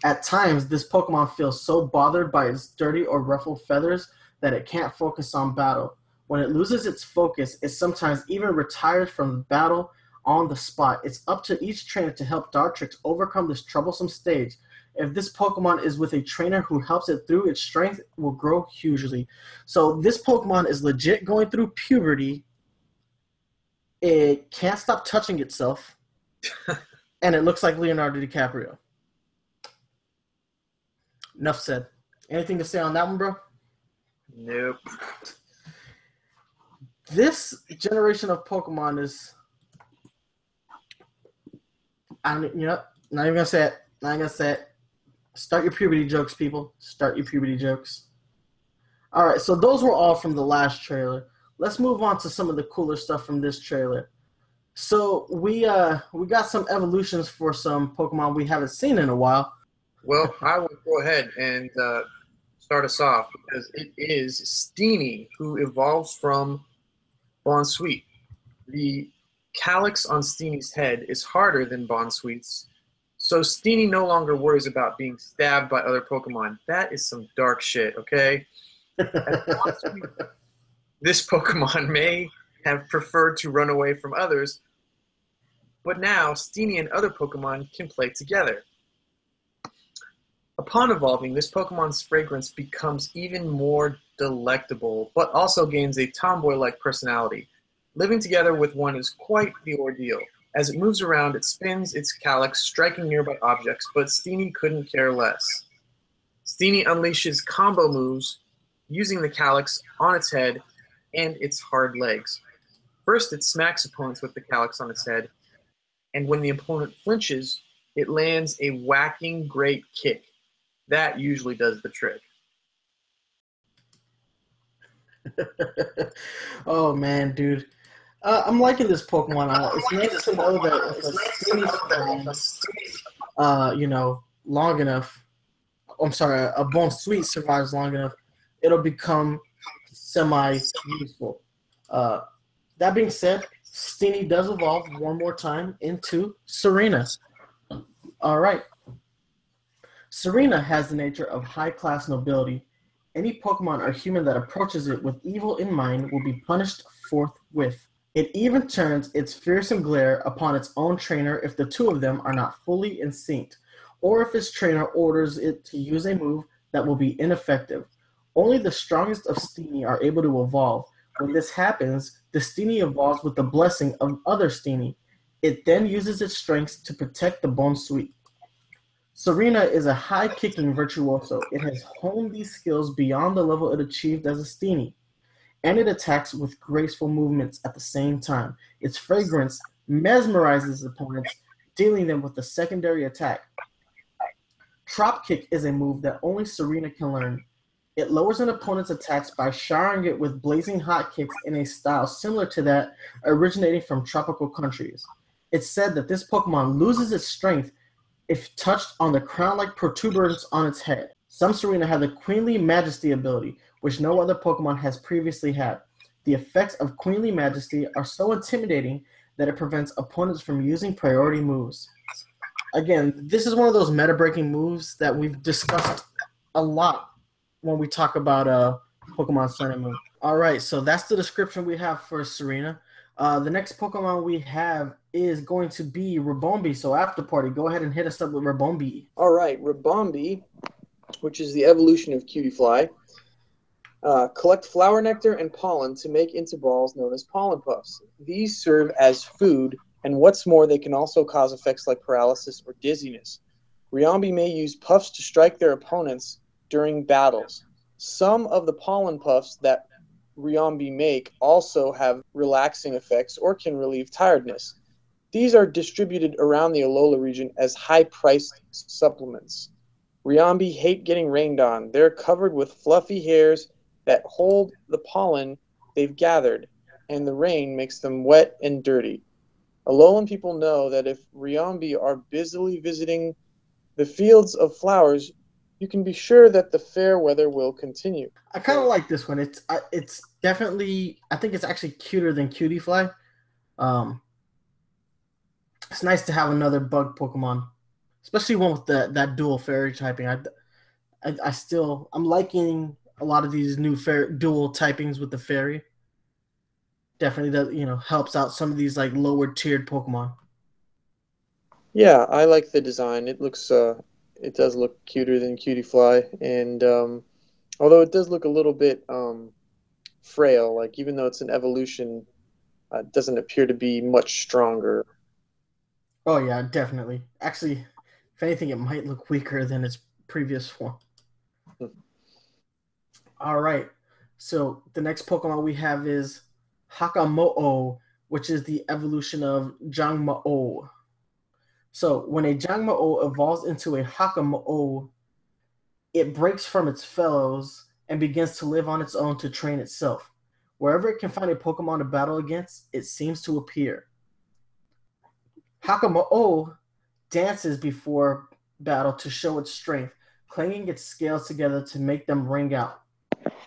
At times, this Pokemon feels so bothered by its dirty or ruffled feathers that it can't focus on battle. When it loses its focus, it sometimes even retires from the battle on the spot. It's up to each trainer to help Dartrix overcome this troublesome stage if this Pokemon is with a trainer who helps it through, its strength will grow hugely. So this Pokemon is legit going through puberty. It can't stop touching itself, and it looks like Leonardo DiCaprio. Enough said. Anything to say on that one, bro? Nope. This generation of Pokemon is. I'm, you know, not even gonna say it. Not even gonna say it. Start your puberty jokes, people. Start your puberty jokes. All right, so those were all from the last trailer. Let's move on to some of the cooler stuff from this trailer. So we uh we got some evolutions for some Pokemon we haven't seen in a while. Well, I will go ahead and uh, start us off because it is Steenee who evolves from Bounsweet. The calyx on Steenee's head is harder than Bounsweet's, so Steenee no longer worries about being stabbed by other Pokemon. That is some dark shit, okay? this Pokemon may have preferred to run away from others, but now Steenee and other Pokemon can play together. Upon evolving, this Pokemon's fragrance becomes even more delectable, but also gains a tomboy-like personality. Living together with one is quite the ordeal. As it moves around, it spins its calyx, striking nearby objects, but Steenee couldn't care less. Steenee unleashes combo moves using the calyx on its head and its hard legs. First, it smacks opponents with the calyx on its head, and when the opponent flinches, it lands a whacking great kick. That usually does the trick. oh man, dude. Uh, I'm liking this Pokemon. Uh, it's nice to know that if a Steenee uh, you know, long enough, I'm sorry, a Bounsweet survives long enough, it'll become semi-useful. Uh, that being said, Steenee does evolve one more time into Tsareena. All right. Tsareena has the nature of high-class nobility. Any Pokemon or human that approaches it with evil in mind will be punished forthwith. It even turns its fearsome glare upon its own trainer if the two of them are not fully in sync, or if its trainer orders it to use a move that will be ineffective. Only the strongest of Steenee are able to evolve. When this happens, the Steenee evolves with the blessing of other Steenee. It then uses its strengths to protect the Bounsweet. Tsareena is a high kicking virtuoso. It has honed these skills beyond the level it achieved as a Steenee, and it attacks with graceful movements at the same time. Its fragrance mesmerizes opponents, dealing them with a secondary attack. Trop Kick is a move that only Tsareena can learn. It lowers an opponent's attacks by showering it with blazing hot kicks in a style similar to that originating from tropical countries. It's said that this Pokemon loses its strength if touched on the crown-like protuberance on its head. Some Tsareena have the Queenly Majesty ability, which no other Pokemon has previously had. The effects of Queenly Majesty are so intimidating that it prevents opponents from using priority moves. Again, this is one of those meta-breaking moves that we've discussed a lot when we talk about uh, Pokemon Sun and Moon. All right, so that's the description we have for Tsareena. Uh, the next Pokemon we have is going to be Ribombee. So after party, go ahead and hit us up with Ribombee. All right, Ribombee, which is the evolution of Cutiefly, uh, collect flower nectar and pollen to make into balls known as pollen puffs. These serve as food, and what's more, they can also cause effects like paralysis or dizziness. Ribombee may use puffs to strike their opponents during battles. Some of the pollen puffs that Ribombee make also have relaxing effects or can relieve tiredness. These are distributed around the Alola region as high priced supplements. Ribombee hate getting rained on. They're covered with fluffy hairs that hold the pollen they've gathered, and the rain makes them wet and dirty. Alolan people know that if Ribombee are busily visiting the fields of flowers, you can be sure that the fair weather will continue. I kind of like this one. It's uh, it's definitely I think it's actually cuter than Cutie Fly. Um, it's nice to have another bug Pokemon, especially one with the, that dual fairy typing. I, I, I still I'm liking a lot of these new fair dual typings with the fairy. Definitely does you know helps out some of these like lower tiered Pokemon. Yeah, I like the design. It looks uh, it does look cuter than Cutiefly, and um, although it does look a little bit um, frail, like even though it's an evolution, uh, it doesn't appear to be much stronger. Oh yeah, definitely. Actually, if anything, it might look weaker than its previous form. All right. So the next Pokemon we have is Hakamo'o, which is the evolution of Jangmo-o. So when a Jangmo-o evolves into a Hakamo-o, it breaks from its fellows and begins to live on its own to train itself. Wherever it can find a Pokemon to battle against, it seems to appear. Hakamo-o dances before battle to show its strength, clanging its scales together to make them ring out.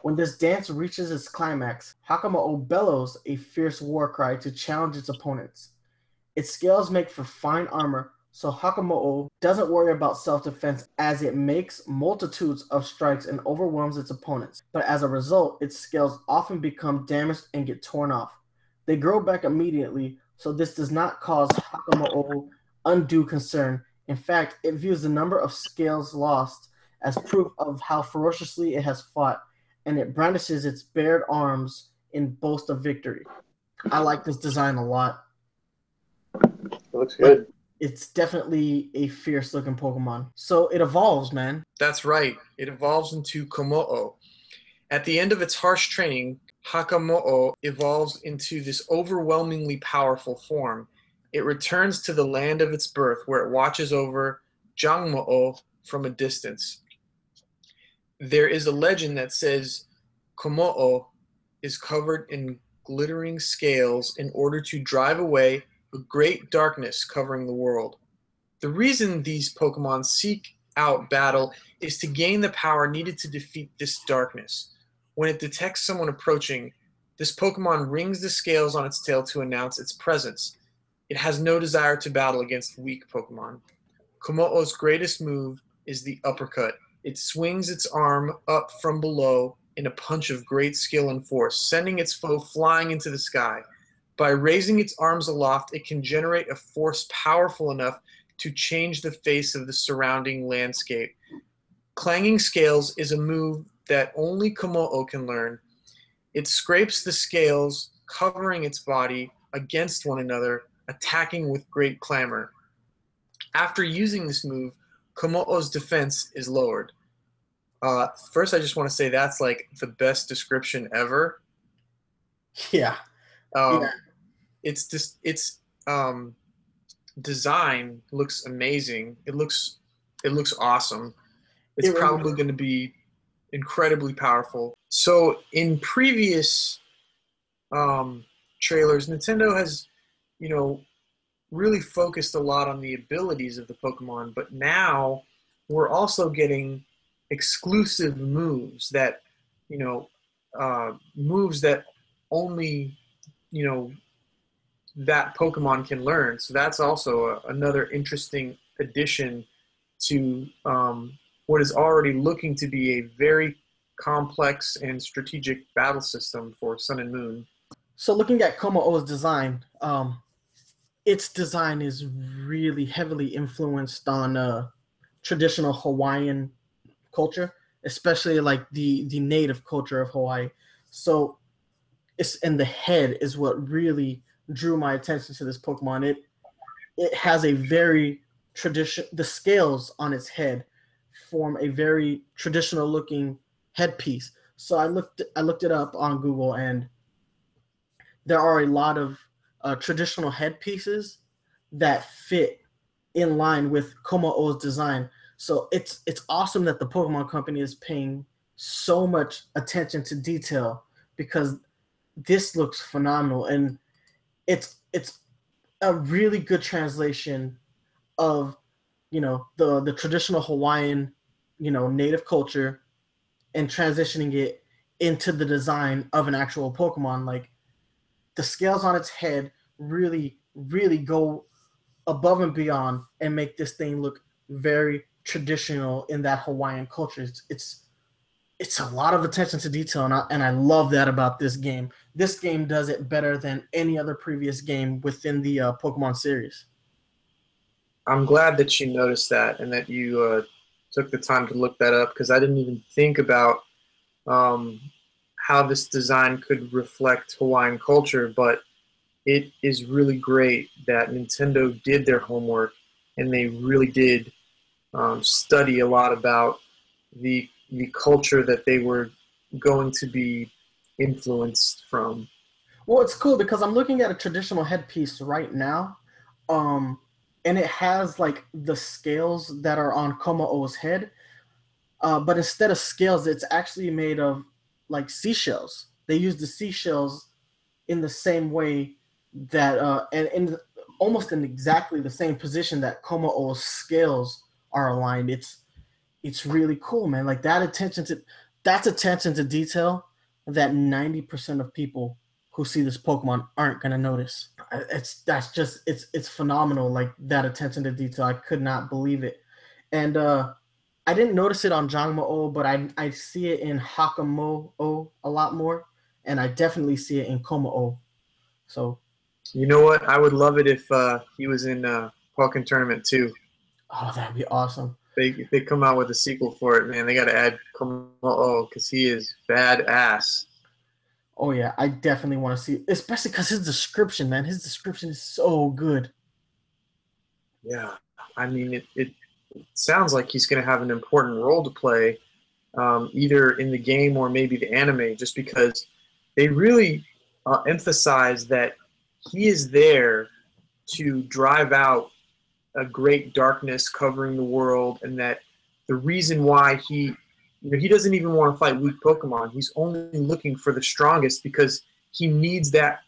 When this dance reaches its climax, Hakamo-o bellows a fierce war cry to challenge its opponents. Its scales make for fine armor, so Hakamo-o doesn't worry about self-defense as it makes multitudes of strikes and overwhelms its opponents. But as a result, its scales often become damaged and get torn off. They grow back immediately, so this does not cause Hakamo-o undue concern. In fact, it views the number of scales lost as proof of how ferociously it has fought, and it brandishes its bared arms in boast of victory. I like this design a lot. It looks good it's definitely a fierce looking Pokemon. So it evolves, man. That's right. It evolves into Kommo-o. At the end of its harsh training, Hakamo-o evolves into this overwhelmingly powerful form. It returns to the land of its birth, where it watches over Jangmo-o from a distance. There is a legend that says Kommo-o is covered in glittering scales in order to drive away a great darkness covering the world. The reason these Pokemon seek out battle is to gain the power needed to defeat this darkness. When it detects someone approaching, this Pokemon rings the scales on its tail to announce its presence. It has no desire to battle against weak Pokemon. Kommo-o's greatest move is the uppercut. It swings its arm up from below in a punch of great skill and force, sending its foe flying into the sky. By raising its arms aloft, it can generate a force powerful enough to change the face of the surrounding landscape. Clanging Scales is a move that only Kommo-o can learn. It scrapes the scales, covering its body against one another, attacking with great clamor. After using this move, Kommo-o's defense is lowered. Uh, first, I just want to say that's like the best description ever. Yeah. Um, Yeah. It's just it's um, design looks amazing. It looks it looks awesome. It's It really probably going to be incredibly powerful. So in previous um, trailers, Nintendo has you know really focused a lot on the abilities of the Pokemon, but now we're also getting exclusive moves that you know uh, moves that only you know that Pokemon can learn. So that's also a, another interesting addition to um, what is already looking to be a very complex and strategic battle system for Sun and Moon. So looking at Kommo-o's design, um, its design is really heavily influenced on uh, traditional Hawaiian culture, especially like the the native culture of Hawaii. So it's and the head is what really drew my attention to this Pokemon. It it has a very tradition. The scales on its head form a very traditional looking headpiece. So I looked I looked it up on Google and there are a lot of uh, traditional headpieces that fit in line with Kommo-o's design. So it's it's awesome that the Pokemon Company is paying so much attention to detail because this looks phenomenal and it's it's a really good translation of you know the the traditional Hawaiian you know native culture and transitioning it into the design of an actual Pokemon like the scales on its head really really go above and beyond and make this thing look very traditional in that Hawaiian culture. It's it's, it's a lot of attention to detail, and I, and I love that about this game. This game does it better than any other previous game within the uh, Pokemon series. I'm glad that you noticed that and that you uh, took the time to look that up because I didn't even think about um, how this design could reflect Hawaiian culture, but it is really great that Nintendo did their homework and they really did um, study a lot about the the culture that they were going to be influenced from. Well, it's cool because I'm looking at a traditional headpiece right now, um, and it has like the scales that are on Kommo-o's head, uh, but instead of scales, it's actually made of like seashells. They use the seashells in the same way that, uh, and in almost in exactly the same position that Kommo-o's scales are aligned. It's it's really cool, man. Like that attention to that's attention to detail that 90% of people who see this Pokemon aren't gonna notice. It's that's just it's it's phenomenal. Like that attention to detail, I could not believe it. And uh, I didn't notice it on Jangmo-o, but I I see it in Hakamo-o a lot more, and I definitely see it in Kommo-o. So You know what? I would love it if uh, he was in uh, Pokken Tournament too. oh, that'd be awesome. They they come out with a sequel for it, man. They got to add Kommo-o because he is badass. Oh yeah, I definitely want to see, especially because his description, man, his description is so good. Yeah, I mean, it, it sounds like he's going to have an important role to play, um, either in the game or maybe the anime, just because they really uh, emphasize that he is there to drive out a great darkness covering the world, and that the reason why he, you know, he doesn't even want to fight weak Pokemon. He's only looking for the strongest because he needs that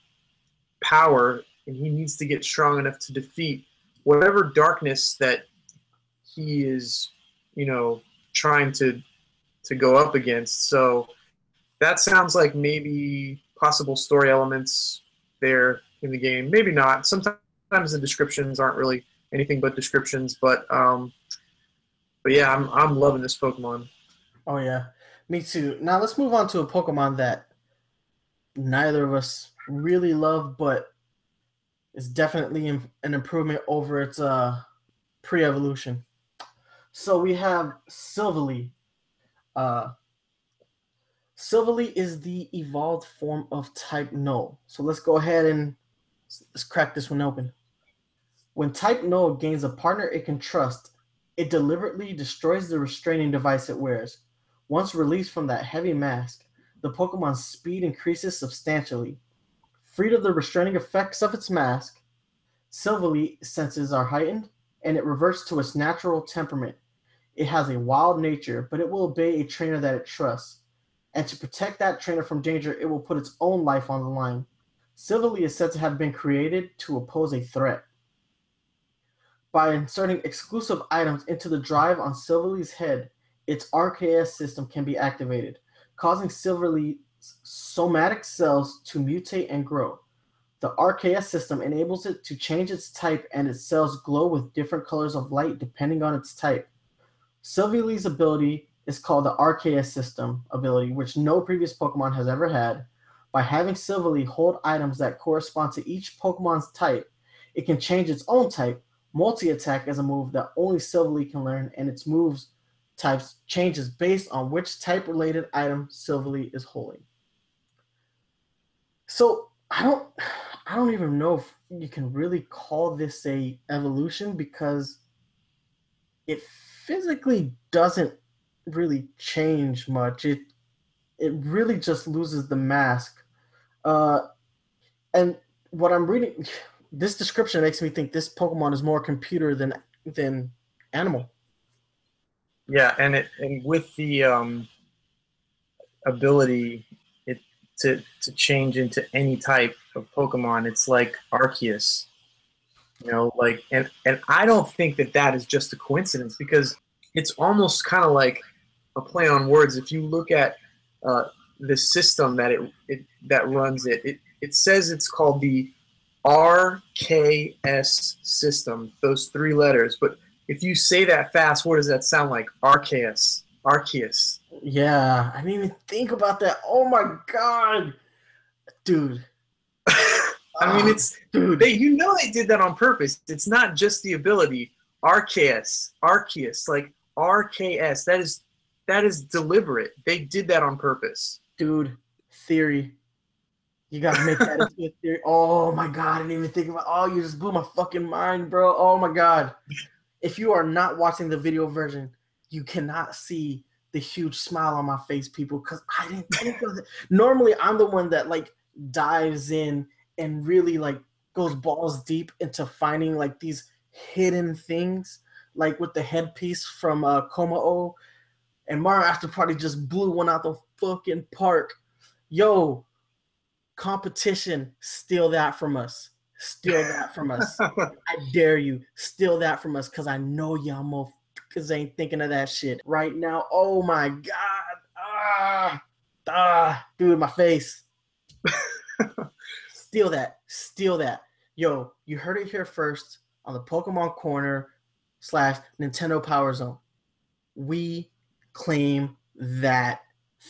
power and he needs to get strong enough to defeat whatever darkness that he is, you know, trying to to go up against. So that sounds like maybe possible story elements there in the game. Maybe not. Sometimes the descriptions aren't really anything but descriptions, but um, but yeah, I'm I'm loving this Pokemon. Oh yeah, me too. Now let's move on to a Pokemon that neither of us really love, but is definitely an improvement over its uh, pre-evolution. So we have Silvally. Uh, Silvally is the evolved form of Type Null. So let's go ahead and let's crack this one open. When Type Null gains a partner it can trust, it deliberately destroys the restraining device it wears. Once released from that heavy mask, the Pokemon's speed increases substantially. Freed of the restraining effects of its mask, Silvally senses are heightened and it reverts to its natural temperament. It has a wild nature, but it will obey a trainer that it trusts. And to protect that trainer from danger, it will put its own life on the line. Silvally is said to have been created to oppose a threat. By inserting exclusive items into the drive on Silvally's head, its RKS system can be activated, causing Silvally's somatic cells to mutate and grow. The RKS system enables it to change its type and its cells glow with different colors of light depending on its type. Silvally's ability is called the RKS system ability, which no previous Pokemon has ever had. By having Silvally hold items that correspond to each Pokemon's type, it can change its own type. Multi attack is a move that only Silvally can learn, and its moves types changes based on which type related item Silvally is holding. So I don't I don't even know if you can really call this a evolution because it physically doesn't really change much. It it really just loses the mask. Uh, and what I'm reading, this description makes me think this Pokemon is more computer than than animal. Yeah, and it and with the um, ability it to to change into any type of Pokemon, it's like Arceus. You know, like and and I don't think that that is just a coincidence because it's almost kind of like a play on words. If you look at uh, the system that it, it that runs it, it it says it's called the RKS system. Those three letters, but if you say that fast, what does that sound like? Arceus. Arceus. Yeah, I didn't even think about that. Oh my god, dude. I mean, it's dude. They, you know they did that on purpose. It's not just the ability. Arceus, Arceus, like RKS. That is that is deliberate. They did that on purpose. Dude, theory. You gotta make that into a theory. Oh my god, I didn't even think about oh you just blew my fucking mind, bro. Oh my god. If you are not watching the video version, you cannot see the huge smile on my face, people, because I didn't think of it. Normally I'm the one that like dives in and really like goes balls deep into finding like these hidden things, like with the headpiece from uh Kommo-o and Mario After Party just blew one out the fucking park. Yo, competition, steal that from us. Steal that from us. I dare you, steal that from us, cause I know y'all motherfuckers ain't thinking of that shit right now. Oh my god, ah, ah, dude, my face. steal that, steal that. Yo, you heard it here first on the Pokemon Corner slash Nintendo Power Zone. We claim that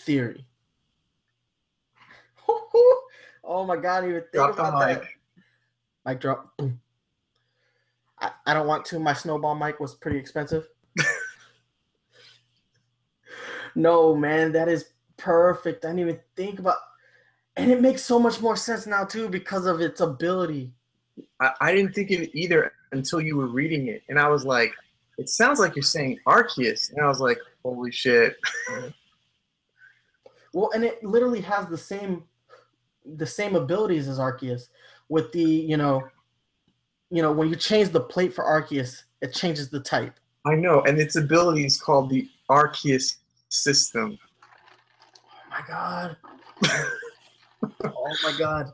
theory. oh my god, even think drop about that. Mic drop. Boom. I, I don't want to. My snowball mic was pretty expensive. no, man, that is perfect. I didn't even think about and it makes so much more sense now too because of its ability. I, I didn't think of it either until you were reading it. And I was like, it sounds like you're saying Arceus. And I was like, holy shit. well, and it literally has the same the same abilities as Arceus with the, you know, you know, when you change the plate for Arceus, it changes the type. I know, and its ability is called the Arceus system. Oh my god. oh my god.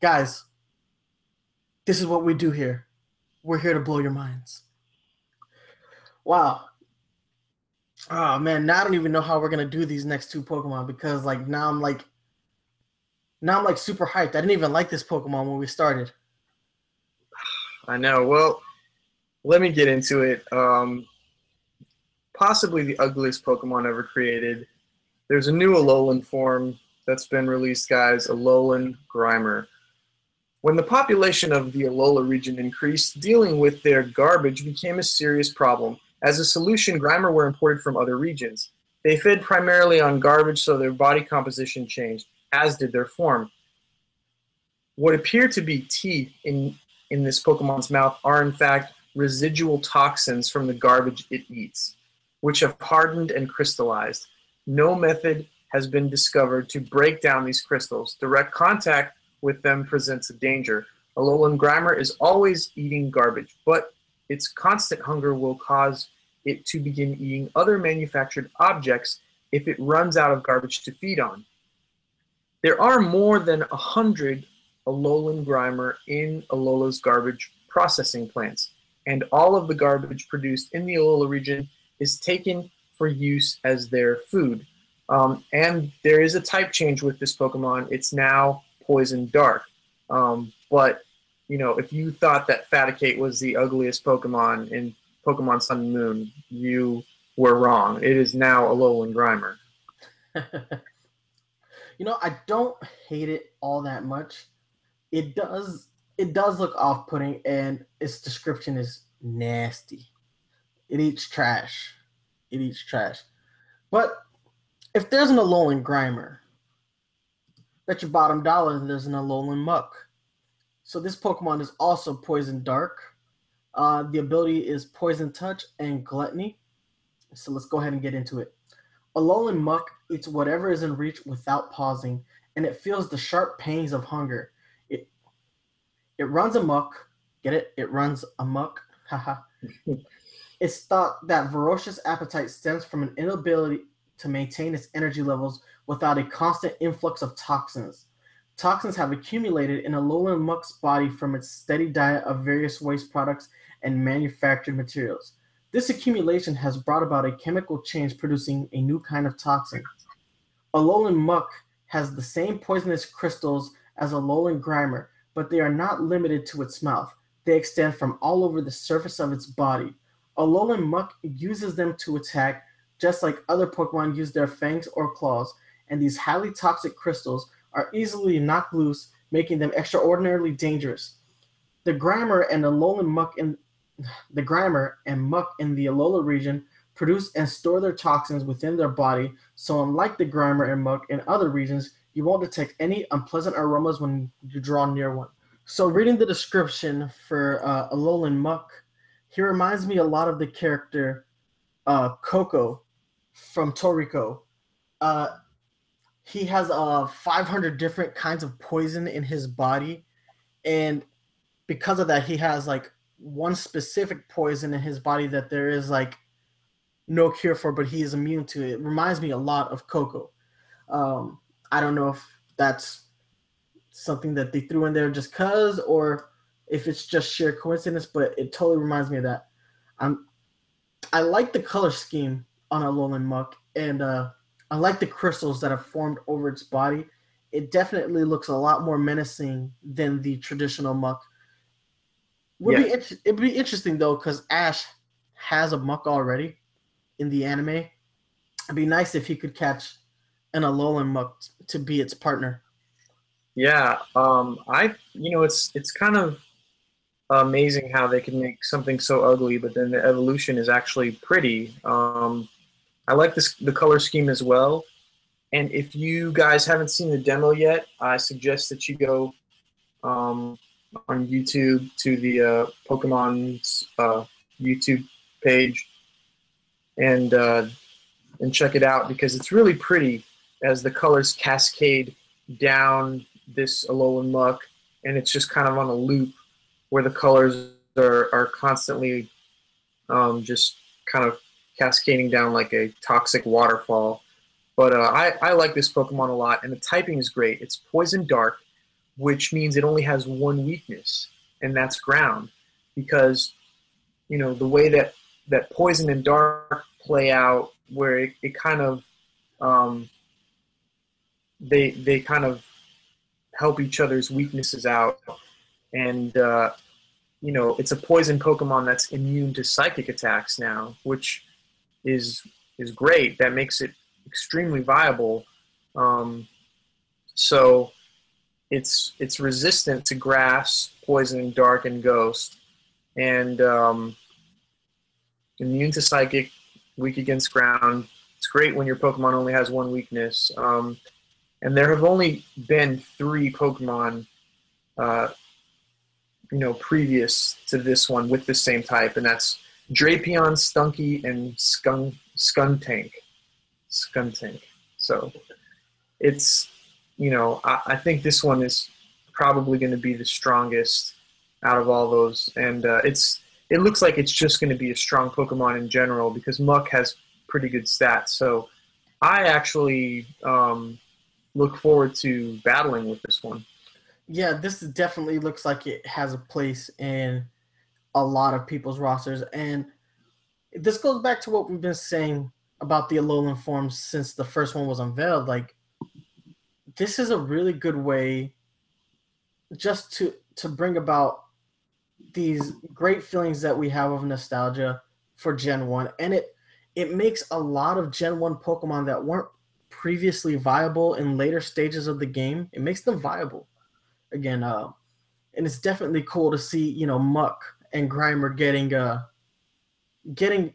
Guys, this is what we do here. We're here to blow your minds. Wow. Oh man, now I don't even know how we're gonna do these next two Pokemon because like now I'm like now I'm like super hyped. I didn't even like this Pokemon when we started. I know. Well, let me get into it. Um, possibly the ugliest Pokemon ever created. There's a new Alolan form that's been released, guys, Alolan Grimer. When the population of the Alola region increased, dealing with their garbage became a serious problem. As a solution, Grimer were imported from other regions. They fed primarily on garbage, so their body composition changed, as did their form. What appear to be teeth in, in this Pokemon's mouth are, in fact, residual toxins from the garbage it eats, which have hardened and crystallized. No method has been discovered to break down these crystals. Direct contact with them presents a danger. A Alolan Grimer is always eating garbage, but its constant hunger will cause it to begin eating other manufactured objects if it runs out of garbage to feed on. There are more than a hundred Alolan Grimer in Alola's garbage processing plants, and all of the garbage produced in the Alola region is taken for use as their food. Um, and there is a type change with this Pokemon. It's now Poison Dark. Um, but you know, if you thought that Raticate was the ugliest Pokemon in Pokemon Sun and Moon, you were wrong. It is now Alolan Grimer. you know, I don't hate it all that much. It does it does look off-putting and its description is nasty. It eats trash. It eats trash. But if there's an Alolan Grimer, bet your bottom dollar there's an Alolan Muk. So this Pokemon is also Poison Dark. Uh, the ability is Poison Touch and Gluttony. So let's go ahead and get into it. Alolan Muk eats whatever is in reach without pausing, and it feels the sharp pangs of hunger. It it runs amok. Get it? It runs amok. Haha. it's thought that ferocious appetite stems from an inability to maintain its energy levels without a constant influx of toxins. Toxins have accumulated in a Alolan Muk's body from its steady diet of various waste products and manufactured materials. This accumulation has brought about a chemical change producing a new kind of toxin. A Alolan Muk has the same poisonous crystals as a Alolan Grimer, but they are not limited to its mouth. They extend from all over the surface of its body. A Alolan Muk uses them to attack just like other Pokemon use their fangs or claws, and these highly toxic crystals are easily knocked loose, making them extraordinarily dangerous. The Grimer and Alolan Muk in the Grimer and Muk in the Alola region produce and store their toxins within their body, so unlike the Grimer and Muk in other regions, you won't detect any unpleasant aromas when you draw near one. So reading the description for uh, Alolan Muk, he reminds me a lot of the character uh, Koko from Toriko. Uh, he has uh 500 different kinds of poison in his body, and because of that, he has like one specific poison in his body that there is like no cure for, but he is immune to it. it reminds me a lot of Koko. Um, I don't know if that's something that they threw in there just cause, or if it's just sheer coincidence, but it totally reminds me of that. I'm I like the color scheme on a Alolan Muk, and uh, I like the crystals that have formed over its body. It definitely looks a lot more menacing than the traditional Muk. Would yeah. be it'd be interesting though, because Ash has a Muk already in the anime. It'd be nice if he could catch an Alolan Muk to be its partner. Yeah, um, I you know it's it's kind of amazing how they can make something so ugly, but then the evolution is actually pretty. Um, I like this the color scheme as well. And if you guys haven't seen the demo yet, I suggest that you go um, on YouTube to the uh, Pokemon's uh, YouTube page and uh, and check it out because it's really pretty as the colors cascade down this Alolan Muk, and it's just kind of on a loop where the colors are, are constantly um, just kind of cascading down like a toxic waterfall. But uh, I, I like this Pokemon a lot, and the typing is great. It's Poison Dark, which means it only has one weakness, and that's Ground. Because, you know, the way that, that Poison and Dark play out, where it, it kind of, um, they, they kind of help each other's weaknesses out. And, uh, you know, it's a poison Pokemon that's immune to psychic attacks now, which is is great. That makes it extremely viable. Um, so it's it's resistant to grass, poison, dark, and ghost, and um, immune to psychic, weak against ground. It's great when your Pokemon only has one weakness. Um, and there have only been three Pokemon uh, you know, previous to this one with the same type, and that's Drapion, Stunky, and Skunk Skuntank. Skuntank. So it's you know, I, I think this one is probably going to be the strongest out of all those, and uh, it's it looks like it's just going to be a strong Pokemon in general because Muk has pretty good stats. So I actually um, look forward to battling with this one yeah, this definitely looks like it has a place in a lot of people's rosters. And this goes back to what we've been saying about the Alolan forms since the first one was unveiled. Like, this is a really good way just to to bring about these great feelings that we have of nostalgia for Gen 1 and it it makes a lot of Gen 1 Pokemon that weren't previously viable in later stages of the game, it makes them viable again. Uh, and it's definitely cool to see you know Muk and Grimer getting uh getting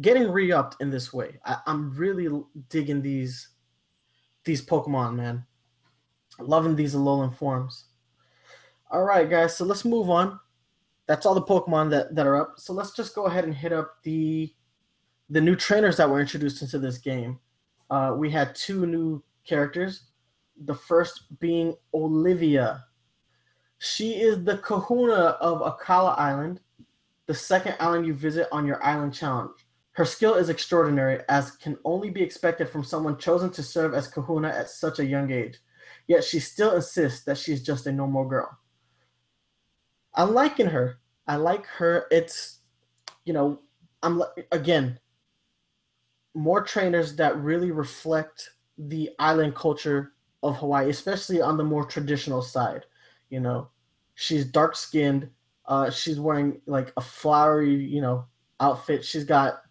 getting re-upped in this way. I, I'm really digging these these Pokemon, man. Loving these Alolan forms. All right, guys. So let's move on. That's all the Pokemon that, that are up. So let's just go ahead and hit up the the new trainers that were introduced into this game. Uh, we had two new characters the first being Olivia. She is the kahuna of Akala Island, the second island you visit on your island challenge. Her skill is extraordinary, as can only be expected from someone chosen to serve as kahuna at such a young age. Yet she still insists that she's just a normal girl. I'm liking her. I like her. It's, you know, I'm again more trainers that really reflect the island culture of Hawaii, especially on the more traditional side. You know, she's dark skinned. Uh, she's wearing like a flowery, you know, outfit. She's got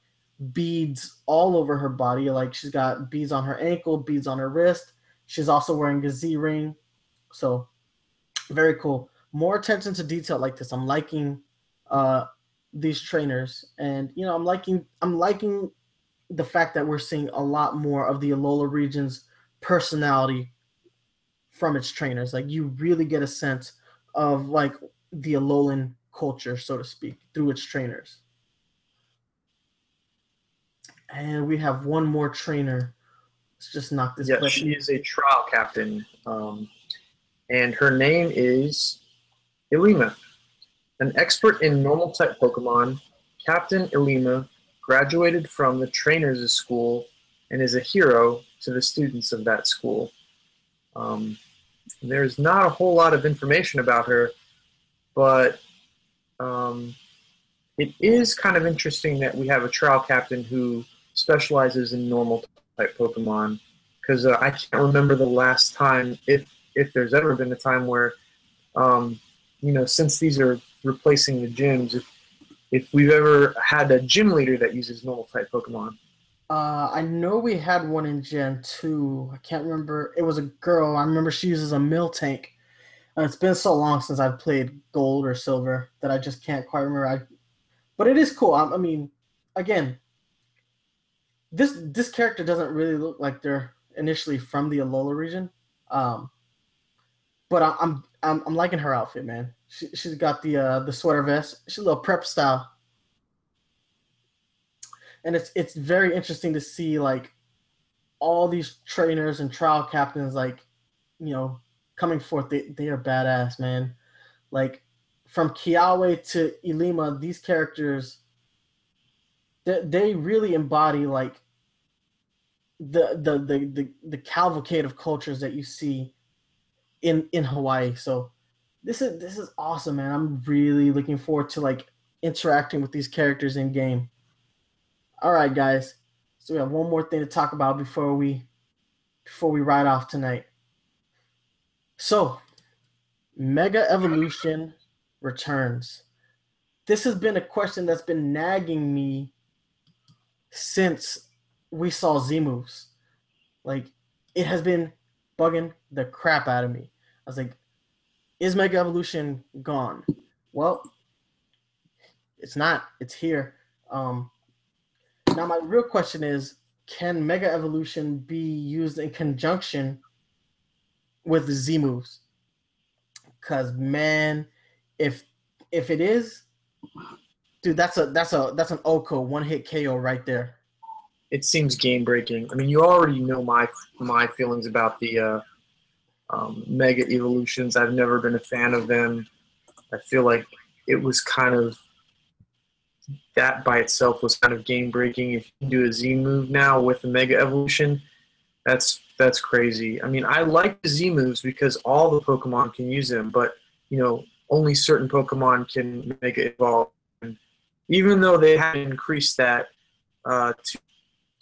beads all over her body. Like she's got beads on her ankle, beads on her wrist. She's also wearing a Z ring. So very cool. More attention to detail like this. I'm liking uh, these trainers, and you know, I'm liking I'm liking the fact that we're seeing a lot more of the Alola region's personality from its trainers. Like you really get a sense of like the Alolan culture, so to speak, through its trainers. And we have one more trainer. Let's just knock this. Yeah, she is a trial captain, um, and her name is Ilima. An expert in normal type Pokemon, Captain Ilima graduated from the trainers' school and is a hero to the students of that school. Um, there's not a whole lot of information about her, but um, it is kind of interesting that we have a trial captain who specializes in normal type Pokemon. Because uh, I can't remember the last time, if if there's ever been a time where, um, you know, since these are replacing the gyms, if if we've ever had a gym leader that uses normal type Pokemon. Uh, I know we had one in Gen 2. I can't remember. It was a girl. I remember she uses a Miltank. Uh, it's been so long since I've played Gold or Silver that I just can't quite remember. I, but it is cool. I, I mean, again, this this character doesn't really look like they're initially from the Alola region. Um, but I, I'm, I'm I'm liking her outfit, man. She she's got the uh, the sweater vest. She's a little prep style and it's it's very interesting to see like all these trainers and trial captains like you know coming forth they, they are badass man like from Kiawe to Ilima these characters they, they really embody like the the the the, the cavalcade of cultures that you see in in Hawaii. So this is this is awesome, man. I'm really looking forward to like interacting with these characters in game. All right, guys. So we have one more thing to talk about before we before we ride off tonight. So, Mega Evolution returns. This has been a question that's been nagging me since we saw Z moves. Like, it has been bugging the crap out of me. I was like, is Mega Evolution gone? Well, it's not. It's here. Um, now, my real question is can Mega Evolution be used in conjunction with Z moves? Because man, if if it is, dude, that's a that's a that's an OHKO one hit KO right there. It seems game breaking. I mean, you already know my my feelings about the uh, um, Mega Evolutions. I've never been a fan of them. I feel like it was kind of that by itself was kind of game breaking. If you do a Z move now with a Mega Evolution, that's that's crazy. I mean, I like the Z moves because all the Pokemon can use them, but you know, only certain Pokemon can Mega Evolve. And even though they have increased that uh, to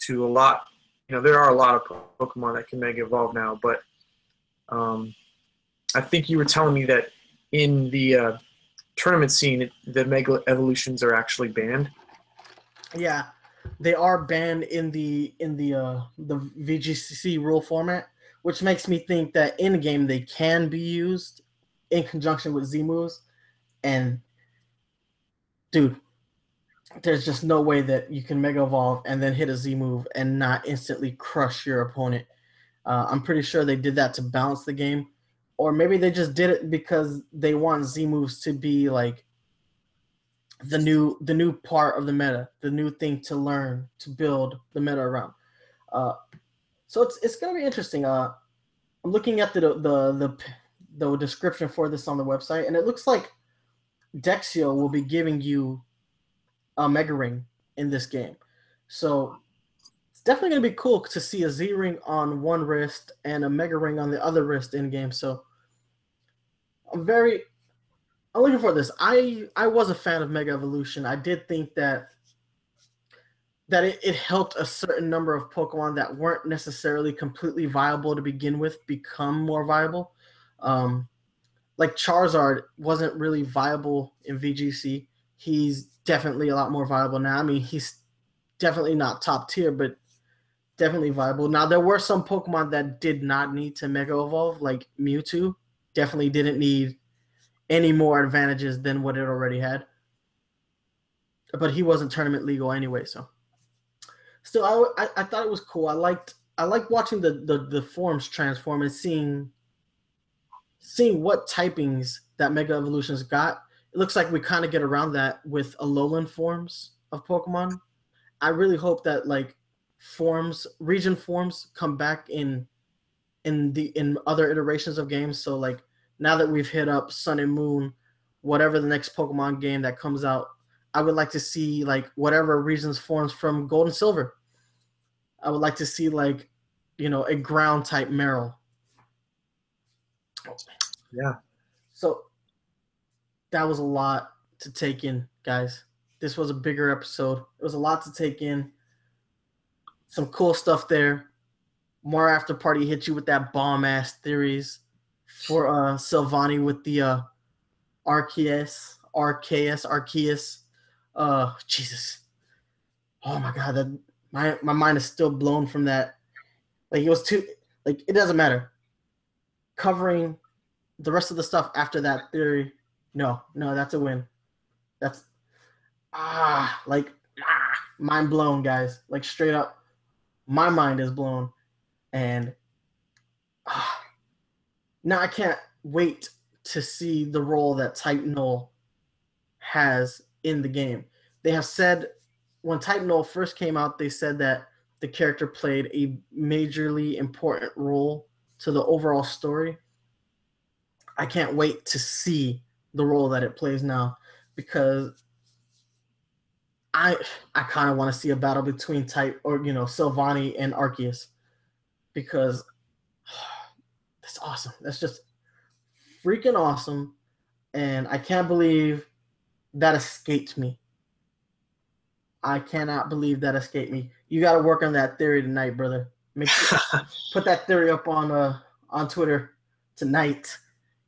to a lot, you know, there are a lot of Pokemon that can Mega Evolve now. But um, I think you were telling me that in the uh, tournament scene, the Mega Evolutions are actually banned. Yeah, they are banned in the in the uh, the VGC rule format, which makes me think that in the game they can be used in conjunction with Z moves, and dude, there's just no way that you can Mega Evolve and then hit a Z move and not instantly crush your opponent. Uh, I'm pretty sure they did that to balance the game or maybe they just did it because they want Z moves to be like the new the new part of the meta, the new thing to learn to build the meta around. Uh, so it's it's gonna be interesting. Uh, I'm looking at the the the the description for this on the website, and it looks like Dexio will be giving you a Mega Ring in this game. So it's definitely gonna be cool to see a Z ring on one wrist and a Mega Ring on the other wrist in game. So I'm very I'm looking for this. I I was a fan of Mega Evolution. I did think that that it, it helped a certain number of Pokemon that weren't necessarily completely viable to begin with become more viable. Um, like Charizard wasn't really viable in VGC. He's definitely a lot more viable now. I mean, he's definitely not top tier, but definitely viable. Now there were some Pokemon that did not need to Mega Evolve, like Mewtwo definitely didn't need any more advantages than what it already had. But he wasn't tournament legal anyway, so still, I, I, I thought it was cool. I liked I liked watching the, the the forms transform and seeing seeing what typings that Mega Evolutions got. It looks like we kind of get around that with Alolan forms of Pokemon. I really hope that like forms region forms come back in in the in other iterations of games. So like now that we've hit up Sun and Moon, whatever the next Pokemon game that comes out, I would like to see like whatever regions forms from Gold and Silver. I would like to see like, you know, a ground type Marill. Yeah. So that was a lot to take in, guys. This was a bigger episode. It was a lot to take in. Some cool stuff there more after party hit you with that bomb ass theories for uh Silvally with the uh Arceus, Arceus, Arceus. Uh Jesus. Oh my god, that my my mind is still blown from that. Like it was too like it doesn't matter. Covering the rest of the stuff after that theory, no, no, that's a win. That's ah like ah, mind blown, guys. Like straight up, my mind is blown and uh, now I can't wait to see the role that Type: Null has in the game. They have said when Type: Null first came out, they said that the character played a majorly important role to the overall story. I can't wait to see the role that it plays now because I I kind of want to see a battle between type or you know Silvally and Arceus because that's awesome. That's just freaking awesome, and I can't believe that escaped me. I cannot believe that escaped me. You got to work on that theory tonight, brother. Make sure, put that theory up on uh on Twitter tonight,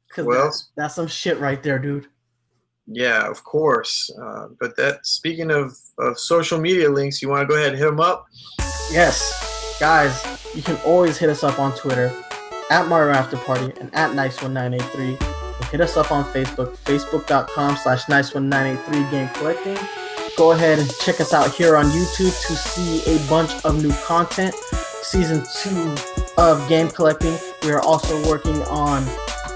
cause Well- that's, that's some shit right there, dude. Yeah, of course. Uh, but that speaking of, of social media links, you want to go ahead and hit them up? Yes, guys, you can always hit us up on Twitter at Mario After Party and at Nice1983. And hit us up on Facebook, facebook.com slash Nice1983 Game Collecting. Go ahead and check us out here on YouTube to see a bunch of new content. Season two of Game Collecting. We are also working on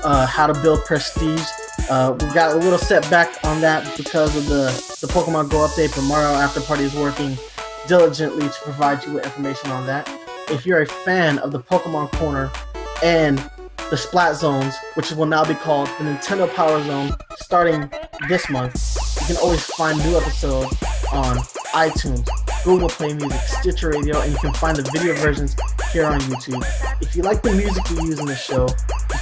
uh, how to build prestige. Uh, we got a little setback on that because of the, the Pokemon Go update, but Mario After Party is working diligently to provide you with information on that. If you're a fan of the Pokemon Corner and the Splat Zones, which will now be called the Nintendo Power Zone, starting this month, you can always find new episodes on iTunes, Google Play Music, Stitcher Radio, and you can find the video versions here on YouTube. If you like the music we use in the show,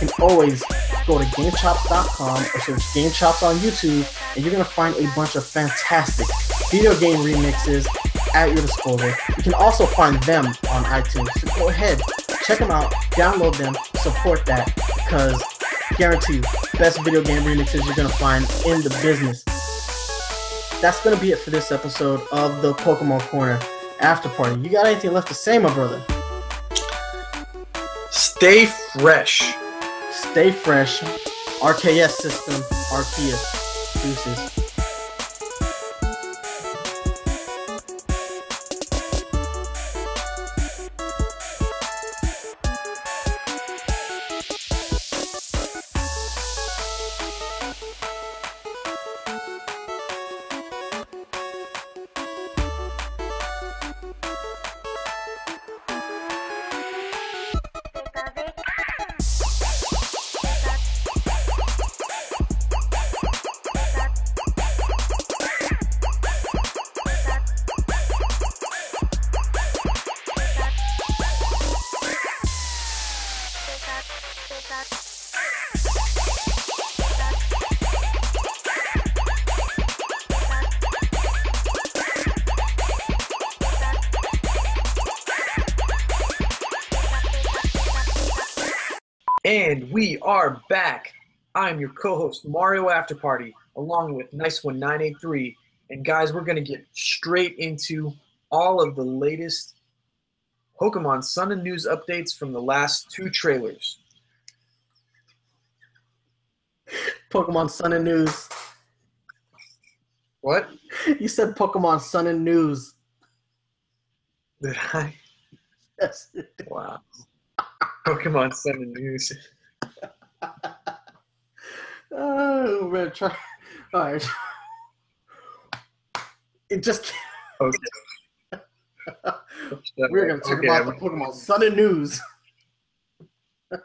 you can always go to GameChops.com or search GameChops on YouTube, and you're gonna find a bunch of fantastic video game remixes at your disposal. You can also find them on iTunes. So go ahead, check them out, download them, support that, because guarantee you, best video game remixes you're gonna find in the business. That's gonna be it for this episode of the Pokemon Corner After Party. You got anything left to say, my brother? Stay fresh. Stay fresh. RKS system, Arceus. Deuces. Your co-host Mario After Party, along with Nice One 983. And guys, we're gonna get straight into all of the latest Pokemon Sun and News updates from the last two trailers. Pokemon Sun and News. What You said Pokemon Sun and News. did I? Yes. Wow. Pokemon Sun and News. Uh, oh man, try. All right. It just Okay. we're gonna talk Okay, about the Pokemon Sun and News.